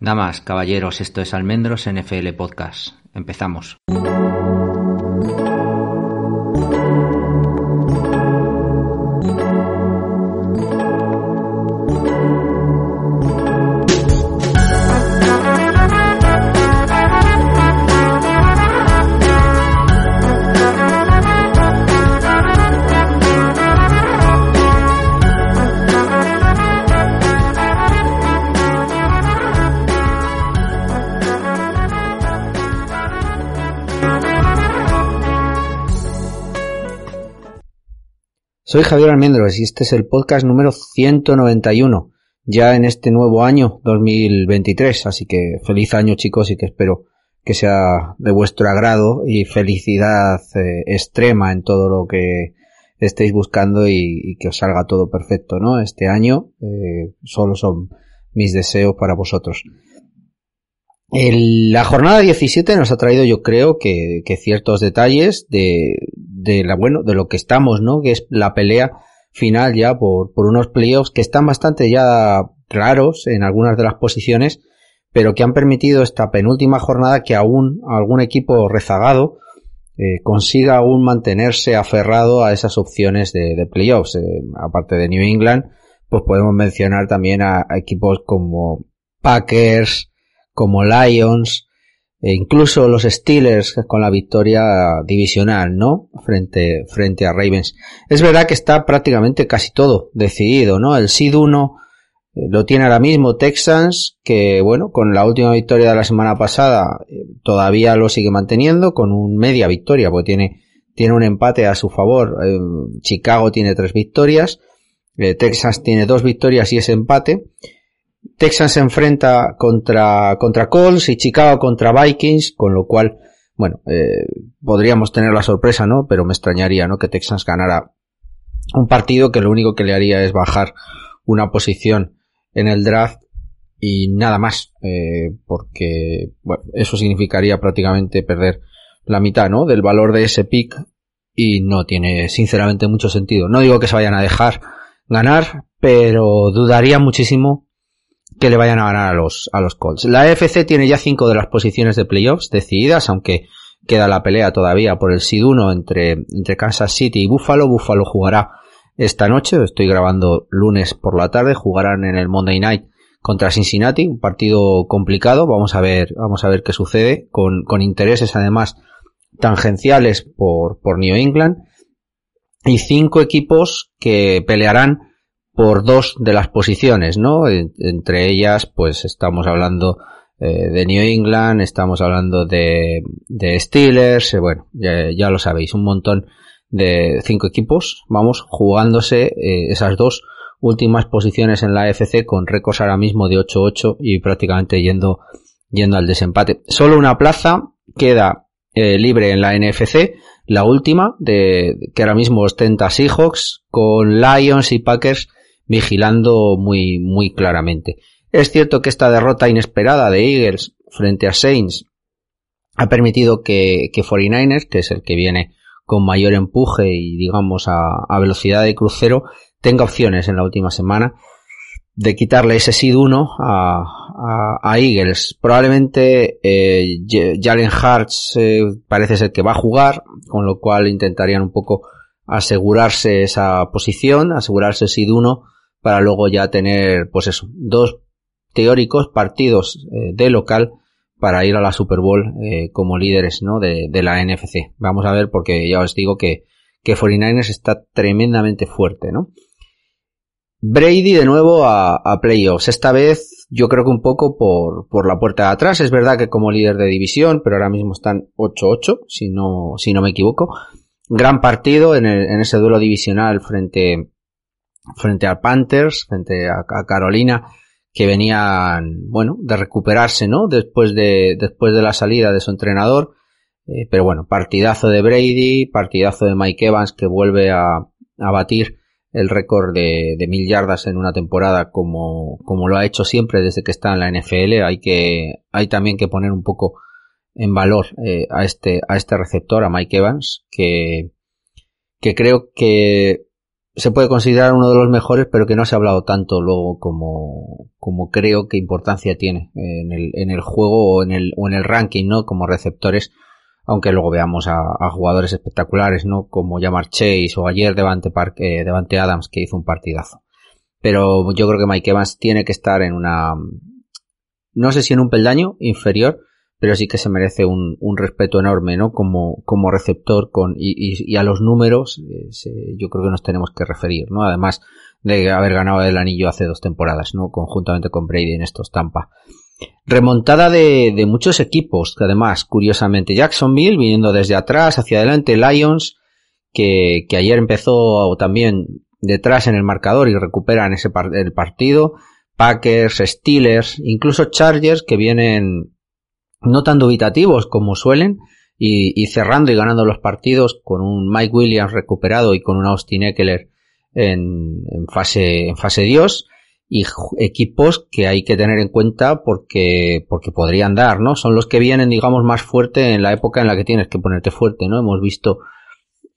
Damas, caballeros, esto es Almendros NFL Podcast. Empezamos. Soy Javier Almendros y este es el podcast número 191, ya en este nuevo año 2023, así que feliz año chicos y que espero que sea de vuestro agrado y felicidad eh, extrema en todo lo que estéis buscando y, que os salga todo perfecto, ¿no? Este año eh, solo son mis deseos para vosotros. la jornada 17 nos ha traído, yo creo, que ciertos detalles de, de la bueno de lo que estamos no que es la pelea final ya por, por unos playoffs que están bastante ya claros en algunas de las posiciones pero que han permitido esta penúltima jornada que aún algún equipo rezagado eh, consiga aún mantenerse aferrado a esas opciones de, playoffs. Eh, aparte de New England pues podemos mencionar también a equipos como Packers como Lions e incluso los Steelers con la victoria divisional, ¿no? Frente, frente a Ravens. Es verdad que está prácticamente casi todo decidido, ¿no? El Seed 1 eh, lo tiene ahora mismo Texans, que bueno, con la última victoria de la semana pasada eh, todavía lo sigue manteniendo con un media victoria, porque tiene, tiene un empate a su favor. Eh, Chicago tiene tres victorias, Texas tiene dos victorias y ese empate. Texas se enfrenta contra, contra Colts y Chicago contra Vikings, con lo cual, bueno, eh, podríamos tener la sorpresa, ¿no? Pero me extrañaría, ¿no? Que Texas ganara un partido que lo único que le haría es bajar una posición en el draft y nada más, eh, porque, bueno, eso significaría prácticamente perder la mitad, ¿no? Del valor de ese pick y no tiene sinceramente mucho sentido. No digo que se vayan a dejar ganar, pero dudaría muchísimo que le vayan a ganar a los, a los Colts. La FC tiene ya cinco de las posiciones de playoffs decididas, aunque queda la pelea todavía por el SID 1 entre, entre Kansas City y Buffalo. Buffalo jugará esta noche, estoy grabando lunes por la tarde, jugarán en el Monday Night contra Cincinnati, un partido complicado, vamos a ver, vamos a ver qué sucede, con, con intereses además tangenciales por, por New England, y cinco equipos que pelearán por dos de las posiciones, ¿no? Entre ellas, pues estamos hablando eh, de New England, estamos hablando de, de Steelers, eh, bueno, ya, lo sabéis, un montón de cinco equipos, vamos, jugándose eh, esas dos últimas posiciones en la AFC con récords ahora mismo de 8-8 y prácticamente yendo, yendo al desempate. Solo una plaza queda libre en la NFC, la última, de, que ahora mismo ostenta Seahawks, con Lions y Packers vigilando muy, muy claramente. Es cierto que esta derrota inesperada de Eagles frente a Saints ha permitido que, que 49ers, que es el que viene con mayor empuje y digamos a, velocidad de crucero, tenga opciones en la última semana de quitarle ese seed 1 a, a, Eagles. Probablemente eh, Jalen Hartz eh, parece ser que va a jugar, con lo cual intentarían un poco asegurarse esa posición, asegurarse seed 1 para luego ya tener, pues eso, dos teóricos partidos eh, de local para ir a la Super Bowl eh, como líderes ¿no? de, la NFC. Vamos a ver porque ya os digo que, que 49ers está tremendamente fuerte, ¿no? Brady de nuevo a, a, playoffs. Esta vez yo creo que un poco por, por la puerta de atrás. Es verdad que como líder de división, pero ahora mismo están 8-8, si no, si no me equivoco. Gran partido en, en ese duelo divisional frente, frente a Panthers, frente a, Carolina, que venían, bueno, de recuperarse, ¿no? Después de, después de la salida de su entrenador. Eh, pero bueno, partidazo de Brady, partidazo de Mike Evans que vuelve a, a batir el récord de, de, mil yardas en una temporada como, como lo ha hecho siempre desde que está en la NFL. Hay que, hay también que poner un poco en valor eh, a este, a este receptor, a Mike Evans, que, que creo que se puede considerar uno de los mejores, pero que no se ha hablado tanto luego como, como creo que importancia tiene en el, en el juego o en el, o en el ranking, ¿no? Como receptores, aunque luego veamos a, jugadores espectaculares, ¿no? Como Jamar Chase o ayer Devante, Park, eh, Devante Adams, que hizo un partidazo. Pero yo creo que Mike Evans tiene que estar en una, no sé si en un peldaño inferior, pero sí que se merece un, un respeto enorme, ¿no? Como, como receptor con, y, a los números, eh, yo creo que nos tenemos que referir, ¿no? Además de haber ganado el anillo hace dos temporadas, ¿no? Conjuntamente con Brady en estos Tampa. Remontada de, de muchos equipos, que además, curiosamente, Jacksonville viniendo desde atrás hacia adelante, Lions, que, que ayer empezó también detrás en el marcador y recuperan ese el partido, Packers, Steelers, incluso Chargers que vienen no tan dubitativos como suelen y, cerrando y ganando los partidos con un Mike Williams recuperado y con un Austin Eckler en, fase en fase Dios y equipos que hay que tener en cuenta porque porque podrían dar, ¿no? Son los que vienen, digamos, más fuerte en la época en la que tienes que ponerte fuerte, ¿no? Hemos visto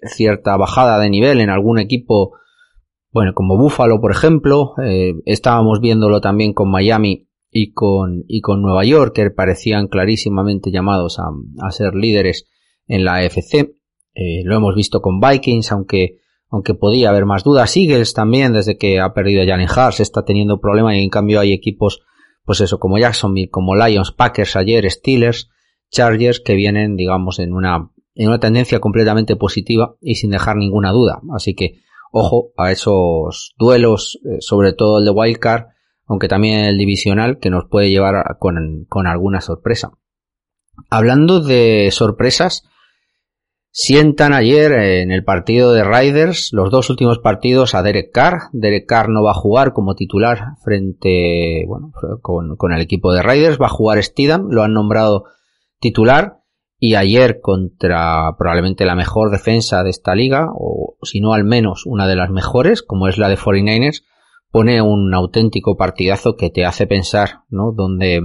cierta bajada de nivel en algún equipo, bueno, como Buffalo, por ejemplo, eh, estábamos viéndolo también con Miami y con, y con Nueva York, que parecían clarísimamente llamados a, a ser líderes en la AFC. Eh, lo hemos visto con Vikings, aunque, aunque podía haber más dudas. Eagles también, desde que ha perdido a Jalen Hars, está teniendo problemas y en cambio hay equipos, pues eso, como Jacksonville, como Lions, Packers ayer, Steelers, Chargers, que vienen, digamos, en una, en una tendencia completamente positiva y sin dejar ninguna duda. Así que, ojo a esos duelos, eh, sobre todo el de Wildcard, aunque también el divisional que nos puede llevar con, con alguna sorpresa. Hablando de sorpresas, sientan ayer en el partido de Riders los dos últimos partidos a Derek Carr. Derek Carr no va a jugar como titular frente, bueno, con, con el equipo de Riders, va a jugar Steedham, lo han nombrado titular y ayer contra probablemente la mejor defensa de esta liga, o si no al menos una de las mejores, como es la de 49ers, pone un auténtico partidazo que te hace pensar, ¿no? Dónde,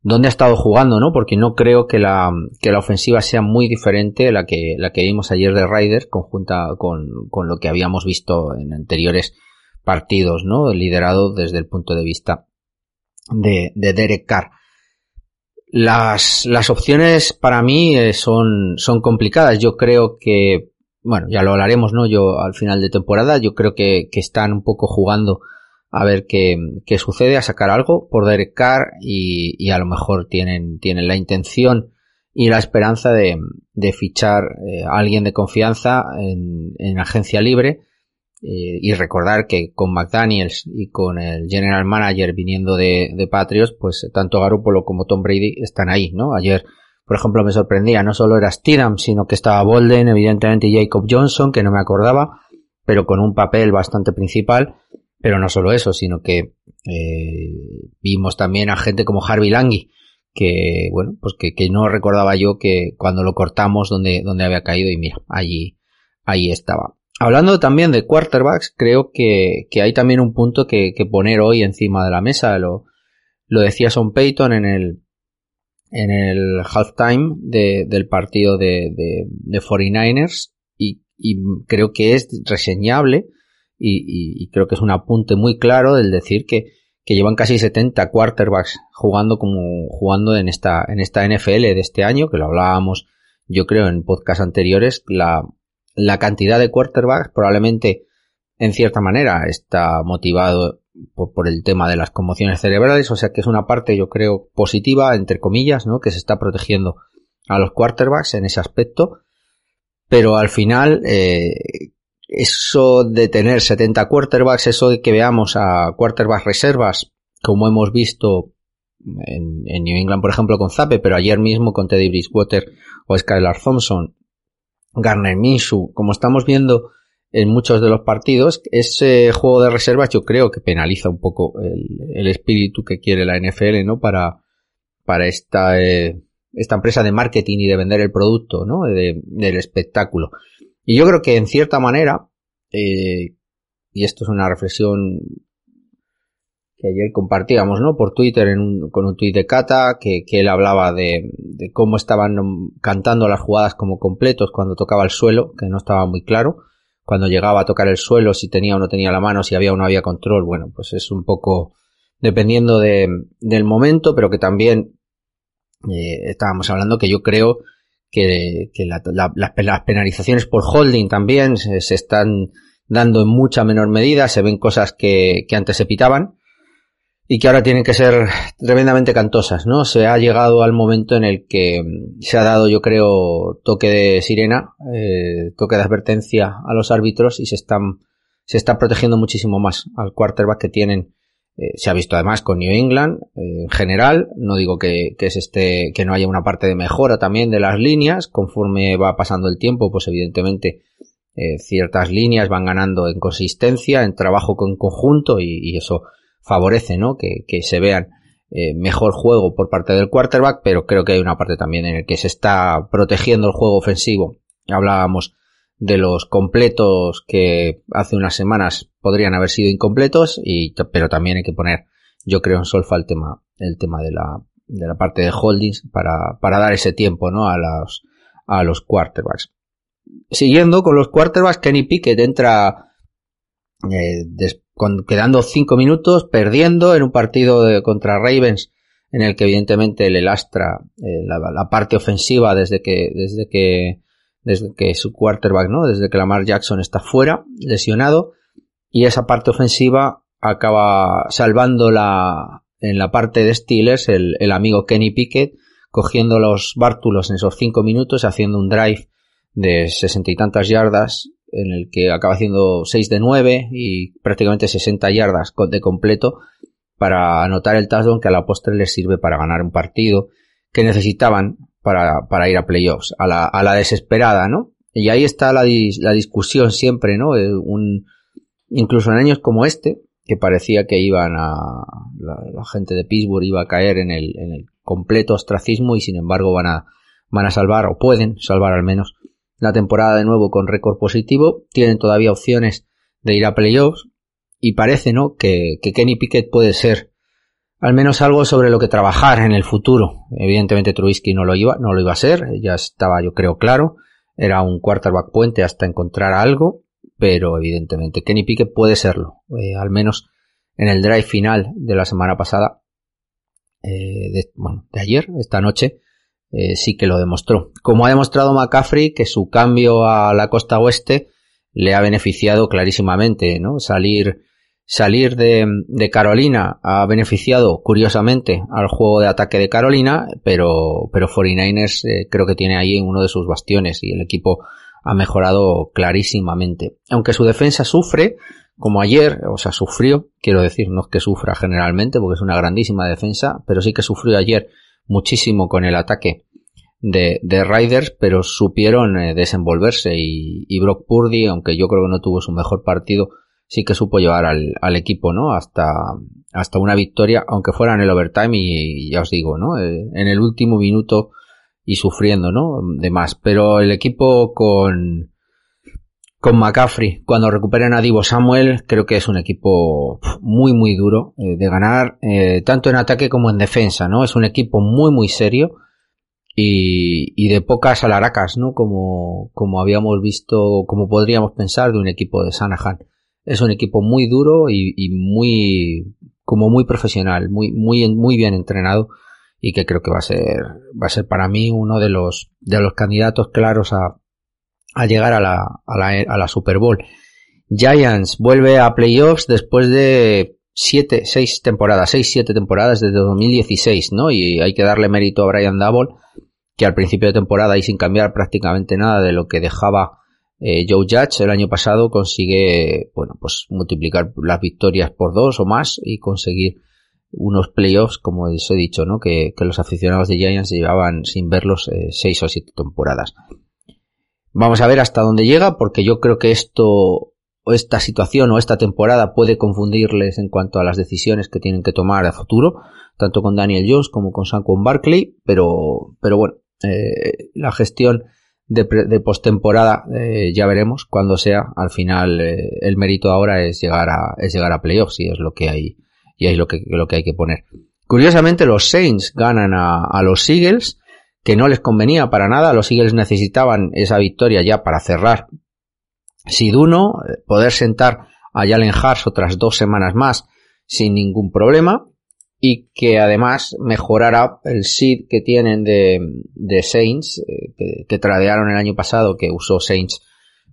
dónde ha estado jugando, ¿no? Porque no creo que la, que la ofensiva sea muy diferente a la que, la que vimos ayer de Riders conjunta con, con lo que habíamos visto en anteriores partidos, ¿no? Liderado desde el punto de vista de, de Derek Carr. Las, las opciones para mí eh, son, son complicadas. Yo creo que bueno, ya lo hablaremos, ¿no? Yo al final de temporada, yo creo que, que están un poco jugando a ver qué, sucede, a sacar algo por Derek Carr y, y, a lo mejor tienen, tienen la intención y la esperanza de, de fichar eh, a alguien de confianza en, en agencia libre eh, y recordar que con McDaniels y con el general manager viniendo de, de Patriots, pues tanto Garoppolo como Tom Brady están ahí, ¿no? Ayer por ejemplo, me sorprendía, no solo era Stidham, sino que estaba Bolden, evidentemente Jacob Johnson, que no me acordaba, pero con un papel bastante principal. Pero no solo eso, sino que eh, vimos también a gente como Harvey Langui, que bueno, pues que, no recordaba yo que cuando lo cortamos donde, donde había caído y mira, allí, ahí estaba. Hablando también de quarterbacks, creo que, que hay también un punto que, que, poner hoy encima de la mesa. Lo, lo decía Son Payton en el, en el halftime de, del partido de, de, de 49ers y, creo que es reseñable y, creo que es un apunte muy claro del decir que, que llevan casi 70 quarterbacks jugando como jugando en esta en esta NFL de este año que lo hablábamos yo creo en podcast anteriores la, la cantidad de quarterbacks probablemente en cierta manera está motivado por, el tema de las conmociones cerebrales, o sea que es una parte yo creo positiva, entre comillas, ¿no? que se está protegiendo a los quarterbacks en ese aspecto, pero al final eh, eso de tener 70 quarterbacks, eso de que veamos a quarterbacks reservas, como hemos visto en, en, New England, por ejemplo, con Zappe, pero ayer mismo con Teddy Bridgewater o Skylar Thompson, Garner Minshew, como estamos viendo en muchos de los partidos. Ese juego de reservas yo creo que penaliza un poco el, espíritu que quiere la NFL, ¿no? Para, para esta, eh, esta empresa de marketing y de vender el producto, ¿no? del espectáculo. Y yo creo que en cierta manera, eh, y esto es una reflexión que ayer compartíamos, ¿no? Por Twitter en con un tuit de Cata, que, él hablaba de, de, cómo estaban cantando las jugadas como completos cuando tocaba el suelo, que no estaba muy claro cuando llegaba a tocar el suelo, si tenía o no tenía la mano, si había o no había control, bueno, pues es un poco dependiendo de, del momento, pero que también eh, estábamos hablando que yo creo que, que la, las penalizaciones por holding también se, se, están dando en mucha menor medida, se ven cosas que, que antes se pitaban y que ahora tienen que ser tremendamente cantosas, ¿no? Se ha llegado al momento en el que se ha dado, yo creo, toque de sirena, eh, toque de advertencia a los árbitros y se están, se está protegiendo muchísimo más al quarterback que tienen. Eh, se ha visto además con New England eh, en general. No digo que, que es este, que no haya una parte de mejora también de las líneas conforme va pasando el tiempo, pues evidentemente eh, ciertas líneas van ganando en consistencia, en trabajo con conjunto y, y eso favorece, ¿no? Que, que se vean eh, mejor juego por parte del quarterback, pero creo que hay una parte también en el que se está protegiendo el juego ofensivo. Hablábamos de los completos que hace unas semanas podrían haber sido incompletos, y, pero también hay que poner, yo creo, en solfa el tema, el tema de la, de la parte de holdings para, para dar ese tiempo, ¿no? A los, a los quarterbacks. Siguiendo con los quarterbacks, Kenny Pickett entra eh, con, quedando cinco minutos, perdiendo en un partido de, contra Ravens, en el que evidentemente le lastra eh, la, parte ofensiva desde que, desde que, desde que su quarterback, ¿no? Desde que Lamar Jackson está fuera, lesionado, y esa parte ofensiva acaba salvando la, en la parte de Steelers el, el amigo Kenny Pickett, cogiendo los bártulos en esos cinco minutos, haciendo un drive de sesenta y tantas yardas en el que acaba haciendo 6 de 9 y prácticamente 60 yardas de completo para anotar el touchdown que a la postre les sirve para ganar un partido que necesitaban para, para ir a playoffs, a la, a la desesperada, ¿no? Y ahí está la, la discusión siempre, ¿no? Un, incluso en años como este, que parecía que iban a, la, la, gente de Pittsburgh iba a caer en el, en el completo ostracismo y sin embargo van a, van a salvar, o pueden salvar al menos, la temporada de nuevo con récord positivo, tienen todavía opciones de ir a playoffs y parece, ¿no? Que, que, Kenny Pickett puede ser al menos algo sobre lo que trabajar en el futuro. Evidentemente Trubisky no lo iba, no lo iba a ser, ya estaba yo creo claro, era un quarterback puente hasta encontrar algo, pero evidentemente Kenny Pickett puede serlo, eh, al menos en el drive final de la semana pasada, eh, de, bueno, de ayer, esta noche, eh, sí que lo demostró. Como ha demostrado McCaffrey que su cambio a la costa oeste le ha beneficiado clarísimamente, ¿no? Salir, salir de, de Carolina ha beneficiado curiosamente al juego de ataque de Carolina, pero, pero 49ers eh, creo que tiene ahí uno de sus bastiones y el equipo ha mejorado clarísimamente. Aunque su defensa sufre, como ayer, o sea, sufrió, quiero decir, no es que sufra generalmente, porque es una grandísima defensa, pero sí que sufrió ayer muchísimo con el ataque de, de Riders, pero supieron eh, desenvolverse y, Brock Purdy, aunque yo creo que no tuvo su mejor partido, sí que supo llevar al, equipo, ¿no? Hasta, hasta una victoria, aunque fuera en el overtime y, y ya os digo, ¿no? Eh, en el último minuto y sufriendo, ¿no? De más. Pero el equipo con, con McCaffrey, cuando recuperen a Divo Samuel, creo que es un equipo muy, muy duro eh, de ganar, eh, tanto en ataque como en defensa, ¿no? Es un equipo muy, muy serio y, y de pocas alaracas, ¿no? Como, como habíamos visto, como podríamos pensar de un equipo de Sanahan. Es un equipo muy duro y, y muy, como muy profesional, muy, muy, muy bien entrenado y que creo que va a ser, va a ser para mí uno de los, de los candidatos claros a, a llegar a la, a la, a la Super Bowl. Giants vuelve a playoffs después de siete, seis temporadas, seis, siete temporadas desde 2016, ¿no? Y hay que darle mérito a Brian Double, que al principio de temporada y sin cambiar prácticamente nada de lo que dejaba eh, Joe Judge el año pasado consigue, bueno, pues multiplicar las victorias por dos o más y conseguir unos playoffs, como os he dicho, ¿no? Que, los aficionados de Giants llevaban sin verlos eh, seis o siete temporadas. Vamos a ver hasta dónde llega, porque yo creo que esto, o esta situación o esta temporada puede confundirles en cuanto a las decisiones que tienen que tomar a futuro, tanto con Daniel Jones como con Saquon Barkley, pero, pero bueno, eh, la gestión de, de postemporada eh, ya veremos cuando sea. Al final, eh, el mérito ahora es llegar a, es llegar a playoffs y es lo que hay, y es lo que, lo que hay que poner. Curiosamente, los Saints ganan a, a los Eagles que no les convenía para nada. Los Eagles necesitaban esa victoria ya para cerrar Sid 1, poder sentar a Jalen otras dos semanas más sin ningún problema y que además mejorará el seed que tienen de, de Saints, eh, que, tradearon el año pasado, que usó Saints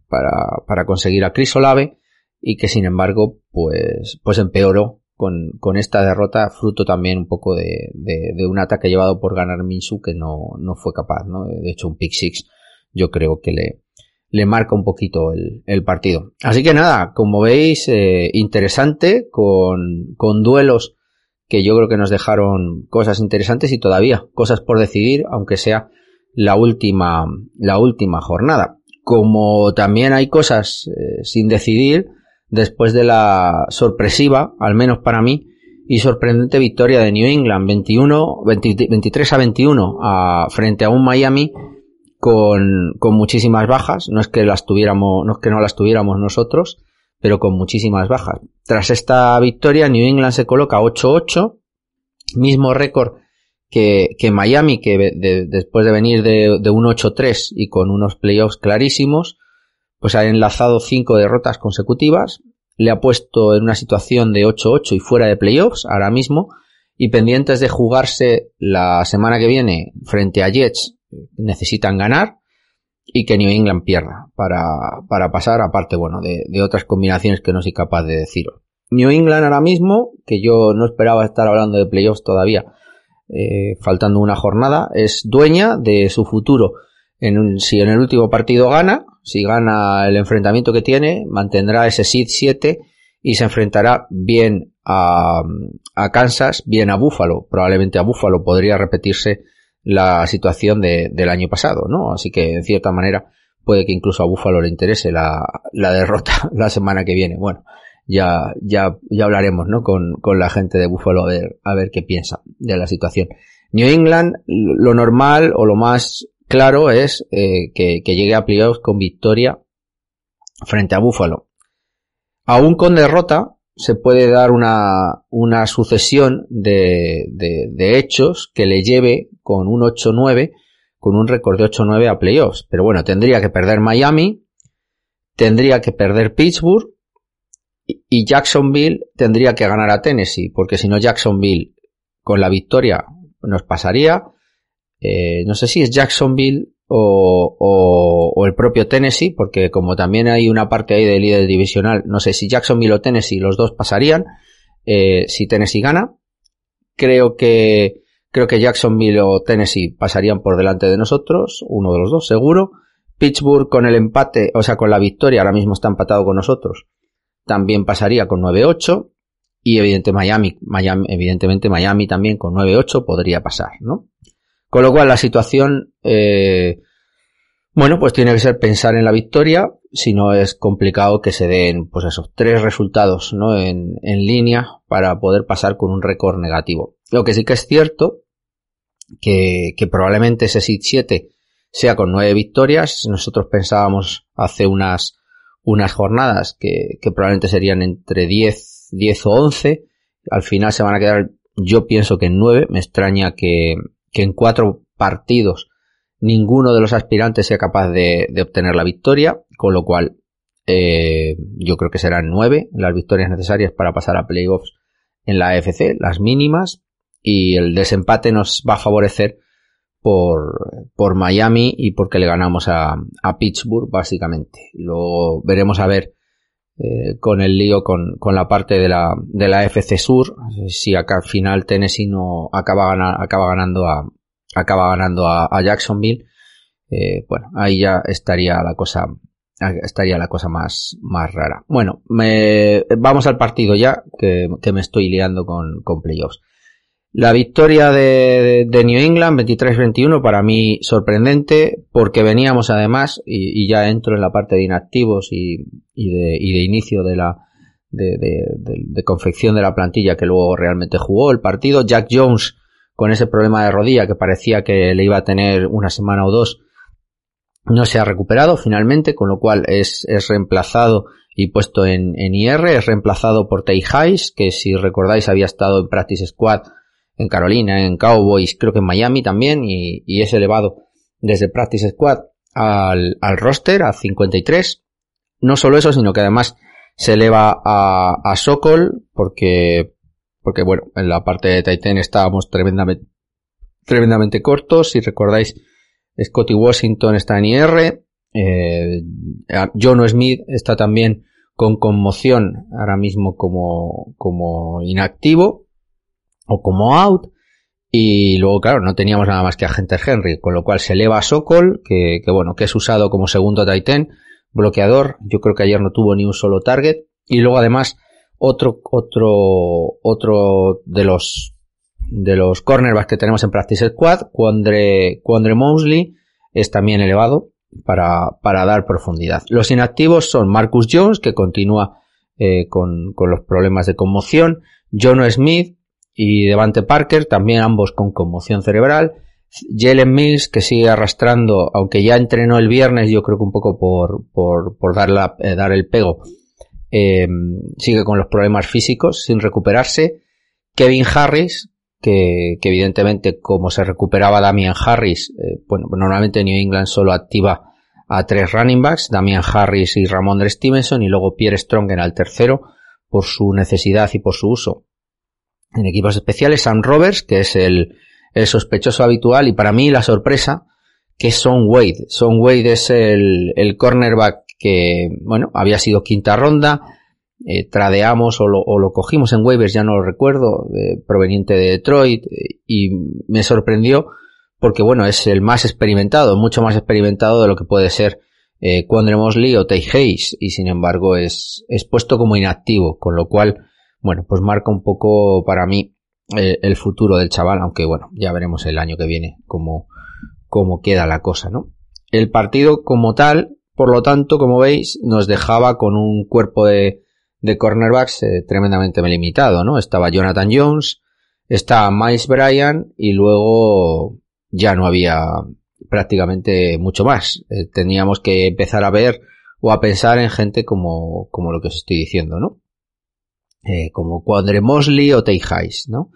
para, para conseguir a Olave y que sin embargo pues, pues empeoró con, con esta derrota, fruto también un poco de, de, un ataque llevado por ganar Minsu que no, no fue capaz, ¿no? De hecho un pick six yo creo que le, le marca un poquito el, el partido. Así que nada, como veis, eh, interesante, con, con duelos que yo creo que nos dejaron cosas interesantes y todavía cosas por decidir, aunque sea la última, la última jornada. Como también hay cosas eh, sin decidir después de la sorpresiva, al menos para mí, y sorprendente victoria de New England 21, 23 a 21 a, frente a un Miami con, con muchísimas bajas. No es que las tuviéramos, no es que no las tuviéramos nosotros, pero con muchísimas bajas. Tras esta victoria, New England se coloca 8-8, mismo récord que, que, Miami, que después de venir de, de un 8-3 y con unos playoffs clarísimos, pues ha enlazado cinco derrotas consecutivas, le ha puesto en una situación de 8-8 y fuera de playoffs ahora mismo, y pendientes de jugarse la semana que viene frente a Jets, necesitan ganar, y que New England pierda para, para pasar, aparte, bueno, de, de, otras combinaciones que no soy capaz de deciros. New England ahora mismo, que yo no esperaba estar hablando de playoffs todavía, eh, faltando una jornada, es dueña de su futuro. En un, si en el último partido gana, si gana el enfrentamiento que tiene, mantendrá ese seed 7 y se enfrentará bien a, a Kansas, bien a Buffalo. Probablemente a Buffalo podría repetirse la situación de, del año pasado, ¿no? Así que en cierta manera puede que incluso a Buffalo le interese la, la derrota la semana que viene. Bueno, ya, ya, ya hablaremos, ¿no? Con, con la gente de Buffalo a ver, a ver qué piensa de la situación. New England, lo normal o lo más claro es eh, que, llegue a playoffs con victoria frente a Buffalo. Aún con derrota, se puede dar una, una sucesión de, de, de hechos que le lleve con un 8-9, con un récord de 8-9 a playoffs. Pero bueno, tendría que perder Miami, tendría que perder Pittsburgh y Jacksonville tendría que ganar a Tennessee, porque si no Jacksonville con la victoria nos pasaría. Eh, no sé si es Jacksonville o, el propio Tennessee, porque como también hay una parte ahí de líder divisional, no sé si Jacksonville o Tennessee, los dos pasarían. Eh, si Tennessee gana, creo que Creo que Jacksonville o Tennessee pasarían por delante de nosotros, uno de los dos seguro. Pittsburgh con el empate, o sea, con la victoria, ahora mismo está empatado con nosotros, también pasaría con 9-8. Y evidente Miami, Miami, evidentemente Miami también con 9-8 podría pasar, ¿no? Con lo cual la situación, eh, bueno, pues tiene que ser pensar en la victoria, si no es complicado que se den, pues esos tres resultados, ¿no? En, en línea para poder pasar con un récord negativo. Lo que sí que es cierto, que, que probablemente ese SID 7 sea con nueve victorias. Nosotros pensábamos hace unas, unas jornadas que, que probablemente serían entre 10, 10 o 11. Al final se van a quedar, yo pienso que en nueve. Me extraña que, que en cuatro partidos ninguno de los aspirantes sea capaz de, obtener la victoria, con lo cual eh, yo creo que serán nueve las victorias necesarias para pasar a playoffs en la AFC, las mínimas, y el desempate nos va a favorecer por, por Miami y porque le ganamos a, a Pittsburgh, básicamente. Lo veremos a ver eh, con el lío con, con, la parte de la, de la FC Sur, si acá al final Tennessee no acaba, acaba ganando a, acaba ganando a, a Jacksonville, eh, bueno, ahí ya estaría la cosa estaría la cosa más, más rara. Bueno, me, vamos al partido ya, que, que me estoy liando con, con playoffs. La victoria de, New England 23-21 para mí sorprendente porque veníamos además y, ya entro en la parte de inactivos y, y, de, inicio de la de, confección de la plantilla que luego realmente jugó el partido. Jack Jones con ese problema de rodilla que parecía que le iba a tener una semana o dos no se ha recuperado finalmente, con lo cual es, es reemplazado y puesto en, en IR, es reemplazado por Tay Hayes, que si recordáis había estado en Practice Squad en Carolina, en Cowboys, creo que en Miami también, y, y es elevado desde Practice Squad al, al roster a 53. no solo eso, sino que además se eleva a, a Sokol, porque, porque bueno, en la parte de Titan estábamos tremendamente, tremendamente cortos. Si recordáis, Scotty Washington está en IR, eh, John Smith está también con conmoción ahora mismo como, como inactivo o como out. Y luego, claro, no teníamos nada más que a Hunter Henry, con lo cual se eleva Sokol, que, que bueno, que es usado como segundo Titan, bloqueador. Yo creo que ayer no tuvo ni un solo target. Y luego además, otro, otro, otro de los, de los cornerbacks que tenemos en Practice Squad, Quandre, Quandre Mosley, es también elevado para, para dar profundidad. Los inactivos son Marcus Jones, que continúa eh, con, con los problemas de conmoción, John Smith, y Devante Parker, también ambos con conmoción cerebral. Jalen Mills, que sigue arrastrando, aunque ya entrenó el viernes, yo creo que un poco por, por, por dar, la, eh, dar el pego, eh, sigue con los problemas físicos sin recuperarse. Kevin Harris, que, que evidentemente como se recuperaba Damian Harris, eh, bueno, normalmente New England solo activa a tres running backs, Damian Harris y Ramondre Stevenson, y luego Pierre Strong en el tercero, por su necesidad y por su uso en equipos especiales, Sam Roberts, que es el, el sospechoso habitual, y para mí la sorpresa, que es Son Wade. Son Wade es el, el cornerback que, bueno, había sido quinta ronda, eh, tradeamos o lo, o lo, cogimos en waivers, ya no lo recuerdo, eh, proveniente de Detroit, eh, y me sorprendió porque, bueno, es el más experimentado, mucho más experimentado de lo que puede ser eh, Quandre Mosley o Tay Hayes, y sin embargo es, es puesto como inactivo, con lo cual bueno, pues marca un poco para mí eh, el futuro del chaval, aunque bueno, ya veremos el año que viene cómo, cómo queda la cosa, ¿no? El partido como tal, por lo tanto, como veis, nos dejaba con un cuerpo de, de cornerbacks eh, tremendamente limitado, ¿no? Estaba Jonathan Jones, estaba Miles Bryan y luego ya no había prácticamente mucho más. Eh, teníamos que empezar a ver o a pensar en gente como, como lo que os estoy diciendo, ¿no? Eh, como Quadre Mosley o Tay ¿no?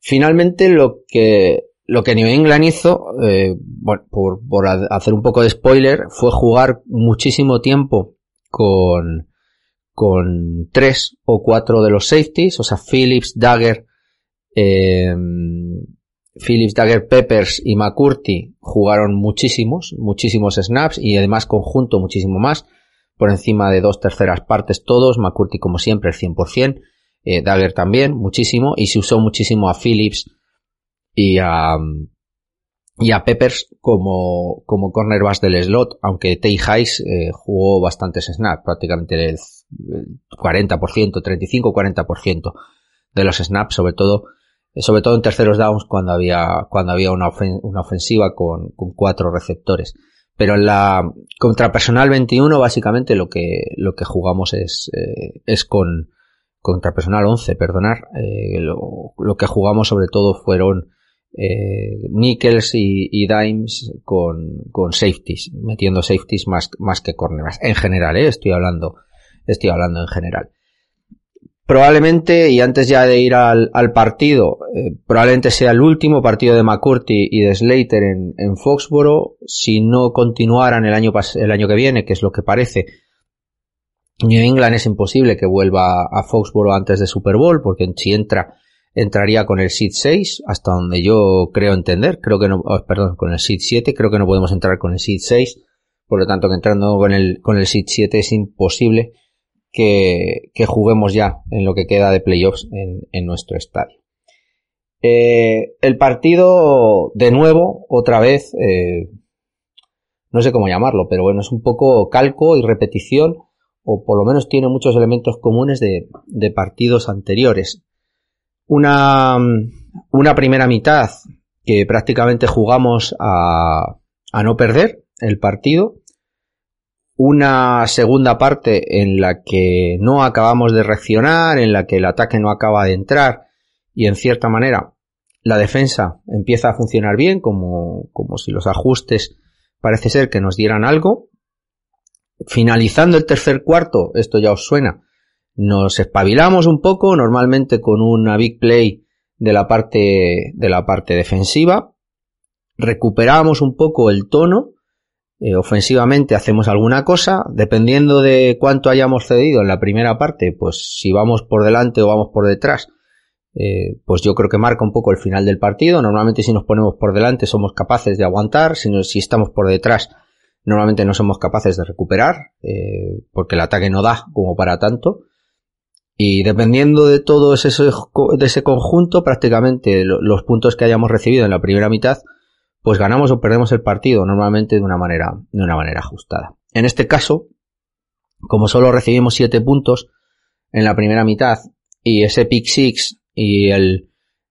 Finalmente lo que lo que New England hizo, eh, bueno, por, por, hacer un poco de spoiler, fue jugar muchísimo tiempo con, con tres o cuatro de los safeties, o sea, Phillips, Dagger, eh, Phillips, Dagger, Peppers y McCurty jugaron muchísimos, muchísimos snaps y además conjunto muchísimo más por encima de dos terceras partes todos, McCurdy como siempre el 100%, eh, Dagger también muchísimo y se usó muchísimo a Phillips y a y a Peppers como, como cornerbacks del slot, aunque Tay Hayes eh, jugó bastantes snaps, prácticamente el 40%, 35-40% de los snaps, sobre todo, sobre todo en terceros downs cuando había, cuando había una, una ofensiva con, con cuatro receptores. Pero en la contra personal 21 básicamente lo que, lo que jugamos es, eh, es con contra personal 11, perdonar. Eh, lo, lo, que jugamos sobre todo fueron eh, nickels y, y dimes con, con safeties, metiendo safeties más, más que corners. En general, eh, estoy hablando, estoy hablando en general probablemente, y antes ya de ir al, al partido, eh, probablemente sea el último partido de McCurdy y de Slater en, en Foxboro. Si no continuaran el año, el año que viene, que es lo que parece, New England es imposible que vuelva a Foxboro antes de Super Bowl, porque si entra, entraría con el Seed 6, hasta donde yo creo entender. Creo que no, oh, perdón, con el Seed 7, creo que no podemos entrar con el Seed 6. Por lo tanto, que entrando con el, con el Seed 7 es imposible que, juguemos ya en lo que queda de playoffs en, en nuestro estadio. Eh, el partido, de nuevo, otra vez, eh, no sé cómo llamarlo, pero bueno, es un poco calco y repetición, o por lo menos tiene muchos elementos comunes de, partidos anteriores. Una, primera mitad que prácticamente jugamos a no perder el partido, una segunda parte en la que no acabamos de reaccionar, en la que el ataque no acaba de entrar y en cierta manera la defensa empieza a funcionar bien, como, como si los ajustes parece ser que nos dieran algo. Finalizando el tercer cuarto, esto ya os suena, nos espabilamos un poco, normalmente con una big play de la parte, de la parte defensiva, recuperamos un poco el tono eh, ofensivamente hacemos alguna cosa, dependiendo de cuánto hayamos cedido en la primera parte, pues si vamos por delante o vamos por detrás, eh, pues yo creo que marca un poco el final del partido. Normalmente si nos ponemos por delante somos capaces de aguantar, si, si estamos por detrás normalmente no somos capaces de recuperar, eh, porque el ataque no da como para tanto. Y dependiendo de todo ese, de ese conjunto, prácticamente los puntos que hayamos recibido en la primera mitad, pues ganamos o perdemos el partido normalmente de una manera, de una manera ajustada. En este caso, como solo recibimos 7 puntos en la primera mitad y ese pick six y el,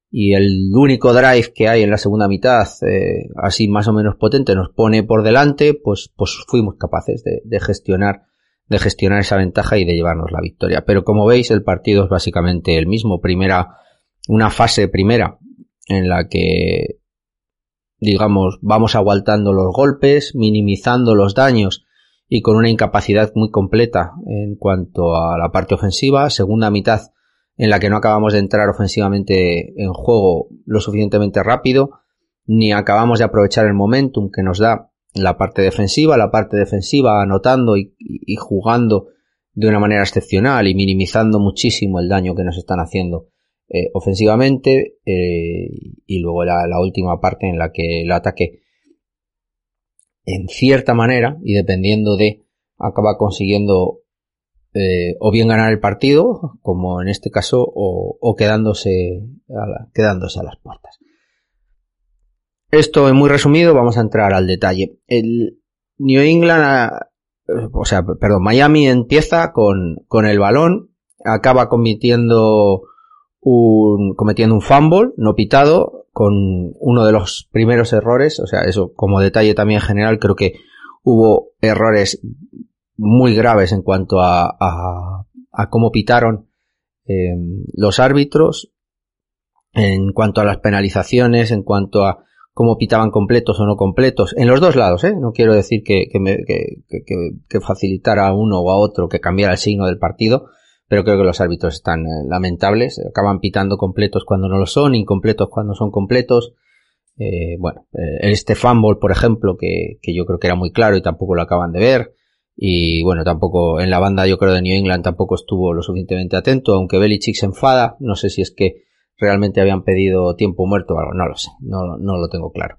y el único drive que hay en la segunda mitad, eh, así más o menos potente, nos pone por delante, pues, pues fuimos capaces de, de, gestionar, de gestionar esa ventaja y de llevarnos la victoria. Pero como veis, el partido es básicamente el mismo. Primera, una fase primera en la que, digamos, vamos aguantando los golpes, minimizando los daños y con una incapacidad muy completa en cuanto a la parte ofensiva. Segunda mitad, en la que no acabamos de entrar ofensivamente en juego lo suficientemente rápido, ni acabamos de aprovechar el momentum que nos da la parte defensiva, la parte defensiva anotando y, jugando de una manera excepcional y minimizando muchísimo el daño que nos están haciendo eh, ofensivamente eh, y luego la, última parte en la que el ataque en cierta manera y dependiendo de acaba consiguiendo eh, o bien ganar el partido, como en este caso, o, quedándose, a quedándose a las puertas. Esto es muy resumido, vamos a entrar al detalle. El New England, o sea, perdón, Miami empieza con, con el balón, acaba cometiendo un, cometiendo un fumble no pitado con uno de los primeros errores, o sea, eso como detalle también general, creo que hubo errores muy graves en cuanto a, a, cómo pitaron eh, los árbitros, en cuanto a las penalizaciones, en cuanto a cómo pitaban completos o no completos, en los dos lados, ¿eh? no quiero decir que, que, me, que, que, facilitara a uno o a otro que cambiara el signo del partido, pero creo que los árbitros están eh, lamentables, acaban pitando completos cuando no lo son, incompletos cuando son completos. Eh, bueno, eh, este fumble, por ejemplo, que, que yo creo que era muy claro y tampoco lo acaban de ver. Y bueno, tampoco en la banda yo creo de New England tampoco estuvo lo suficientemente atento, aunque Belichick se enfada, no sé si es que realmente habían pedido tiempo muerto o algo, no lo sé, no, no lo tengo claro.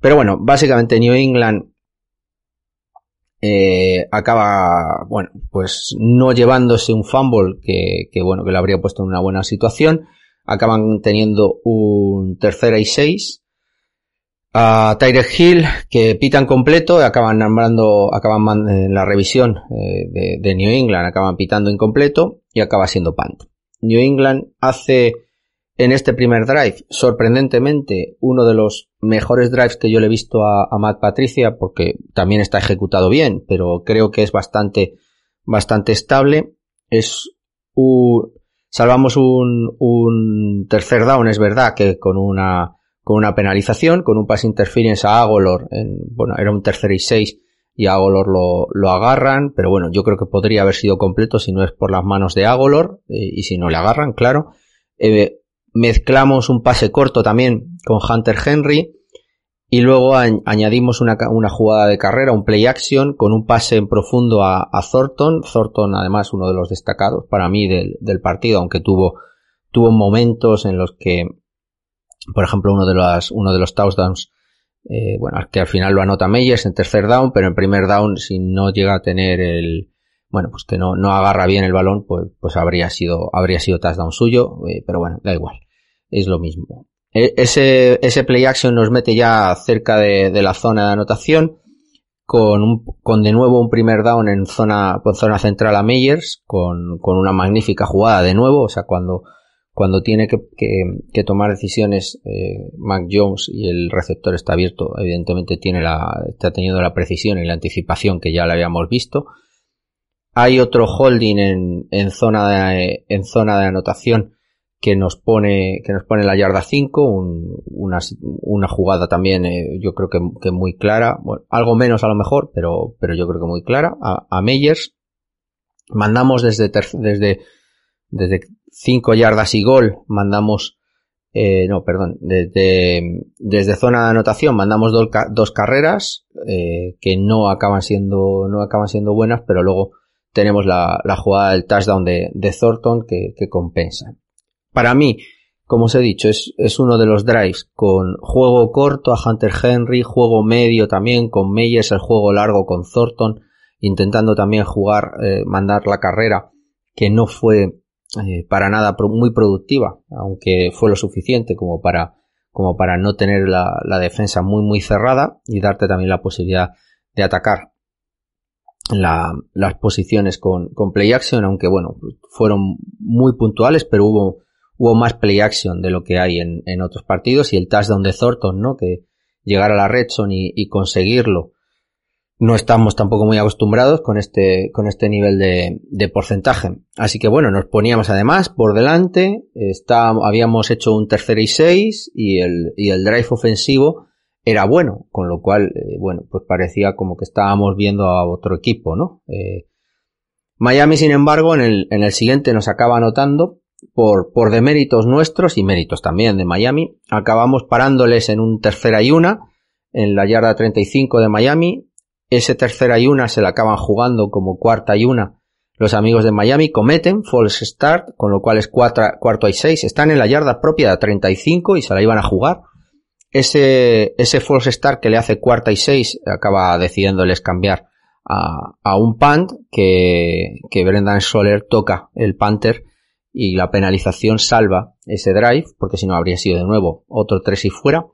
Pero bueno, básicamente New England eh, acaba, bueno, pues no llevándose un fumble que, que, bueno, que le habría puesto en una buena situación. Acaban teniendo un tercera y seis a Tyrek Hill, que pitan completo, acaban nombrando, acaban en la revisión eh, de, New England, acaban pitando incompleto y acaba siendo punt. New England hace en este primer drive, sorprendentemente, uno de los mejores drives que yo le he visto a, Matt Patricia, porque también está ejecutado bien, pero creo que es bastante, bastante estable. Es un, salvamos un, un tercer down, es verdad, que con una, con una penalización, con un pass interference a Agolor, en, bueno, era un tercer y seis y Agolor lo, lo agarran, pero bueno, yo creo que podría haber sido completo si no es por las manos de Agolor eh, y si no le agarran, claro. Eh, mezclamos un pase corto también con Hunter Henry y luego añadimos una, una, jugada de carrera, un play action con un pase en profundo a, Thornton. Thornton además uno de los destacados para mí del, del partido, aunque tuvo, tuvo momentos en los que por ejemplo, uno de los, uno de los touchdowns, eh, bueno, que al final lo anota Meyers en tercer down, pero en primer down, si no llega a tener el, bueno, pues que no, no agarra bien el balón, pues, pues habría sido, habría sido touchdown suyo, eh, pero bueno, da igual. Es lo mismo. E, ese, ese play action nos mete ya cerca de, de la zona de anotación, con, un, con de nuevo un primer down en zona, con zona central a Meyers, con, con una magnífica jugada de nuevo, o sea, cuando, cuando tiene que, que, tomar decisiones eh, Mac Jones y el receptor está abierto, evidentemente tiene la, está teniendo la precisión y la anticipación que ya la habíamos visto. Hay otro holding en, en zona de, en zona de anotación que nos pone, que nos pone la yarda 5, una, una, jugada también eh, yo creo que, que, muy clara, bueno, algo menos a lo mejor, pero, pero yo creo que muy clara, a, a Meyers. Mandamos desde, desde, desde 5 yardas y gol, mandamos eh, no, perdón, desde, desde zona de anotación mandamos dos, carreras eh, que no acaban siendo no acaban siendo buenas, pero luego tenemos la, la jugada del touchdown de, de Thornton que, que, compensa. Para mí, como os he dicho, es, es uno de los drives con juego corto a Hunter Henry, juego medio también con Meyers, el juego largo con Thornton, intentando también jugar, eh, mandar la carrera que no fue eh, para nada muy productiva, aunque fue lo suficiente como para, como para no tener la, la, defensa muy muy cerrada y darte también la posibilidad de atacar la, las posiciones con, con, play action, aunque bueno, fueron muy puntuales, pero hubo, hubo más play action de lo que hay en, en otros partidos y el touchdown de Thornton, ¿no? Que llegar a la red y, y conseguirlo no estamos tampoco muy acostumbrados con este, con este nivel de, de porcentaje. Así que bueno, nos poníamos además por delante, está, habíamos hecho un tercer y seis y el, y el drive ofensivo era bueno, con lo cual, eh, bueno, pues parecía como que estábamos viendo a otro equipo, ¿no? Eh, Miami, sin embargo, en el, en el siguiente nos acaba anotando por, por deméritos nuestros y méritos también de Miami. Acabamos parándoles en un tercera y una, en la yarda 35 de Miami, ese tercera y una se la acaban jugando como cuarta y una. Los amigos de Miami cometen false start, con lo cual es cuarto y seis. Están en la yarda propia de 35 y se la iban a jugar. Ese, ese false start que le hace cuarta y seis acaba decidiéndoles cambiar a, a un punt que, que Brendan Soler toca el Panther y la penalización salva ese drive, porque si no habría sido de nuevo otro tres y fuera.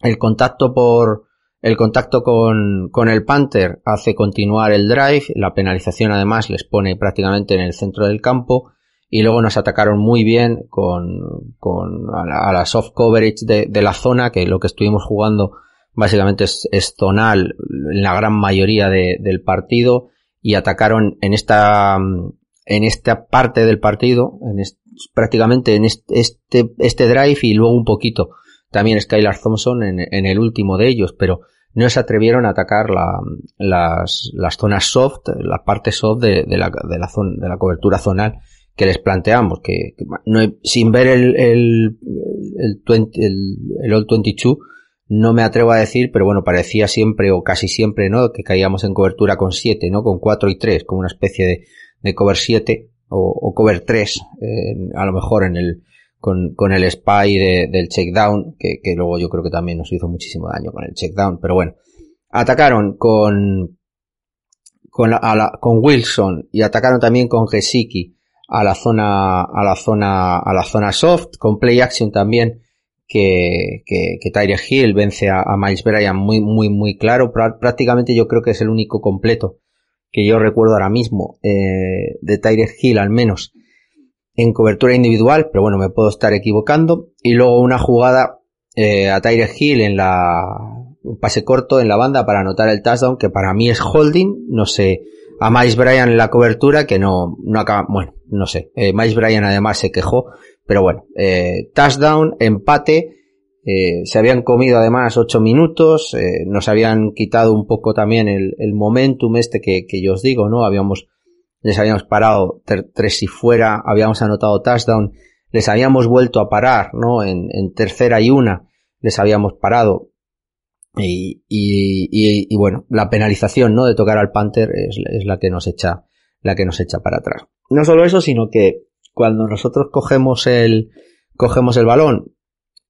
El contacto por, el contacto con, con, el Panther hace continuar el drive, la penalización además les pone prácticamente en el centro del campo y luego nos atacaron muy bien con, con a, la, soft coverage de, de, la zona, que lo que estuvimos jugando básicamente es, es zonal en la gran mayoría de, del partido. Y atacaron en esta en esta parte del partido, en prácticamente en este, este, este drive y luego un poquito también Skylar Thompson en, en el último de ellos, pero no se atrevieron a atacar la, las, las, zonas soft, la parte soft de, de, la, de, la zona, de la cobertura zonal que les planteamos, que, no, sin ver el, el, el, 20, el, el All 22, no me atrevo a decir, pero bueno, parecía siempre o casi siempre, ¿no? Que caíamos en cobertura con 7, ¿no? Con 4 y 3, como una especie de, de cover 7 o, o cover 3, eh, a lo mejor en el, con, con el spy de, del checkdown, que, que luego yo creo que también nos hizo muchísimo daño con el checkdown, pero bueno, atacaron con, con, la, a la, con Wilson y atacaron también con Gesicki a la zona, a la zona, a la zona soft, con play action también, que, que, que Tyre Hill vence a, Miles Bryan muy, muy, muy claro. Prácticamente yo creo que es el único completo que yo recuerdo ahora mismo, eh, de Tyre Hill al menos, en cobertura individual, pero bueno, me puedo estar equivocando. Y luego una jugada eh, a Tyre Hill en la un pase corto en la banda para anotar el touchdown, que para mí es holding, no sé, a Miles Bryan en la cobertura, que no, no acaba, bueno, no sé, eh, Miles Bryan además se quejó, pero bueno, eh, touchdown, empate, eh, se habían comido además ocho minutos, eh, nos habían quitado un poco también el, el momentum este que, que yo os digo, ¿no? Habíamos les habíamos parado tres y fuera, habíamos anotado touchdown, les habíamos vuelto a parar, ¿no? En, en tercera y una les habíamos parado. Y, y, y, y, bueno, la penalización, ¿no? De tocar al Panther es, la que nos echa, la que nos echa para atrás. No solo eso, sino que cuando nosotros cogemos el, cogemos el balón,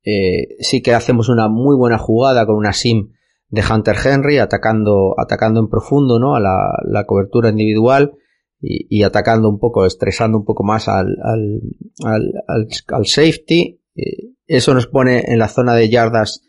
eh, sí que hacemos una muy buena jugada con una sim de Hunter Henry atacando, atacando en profundo, ¿no? A la, la cobertura individual y, atacando un poco, estresando un poco más al, al, al, al, al safety. Eso nos pone en la zona de yardas,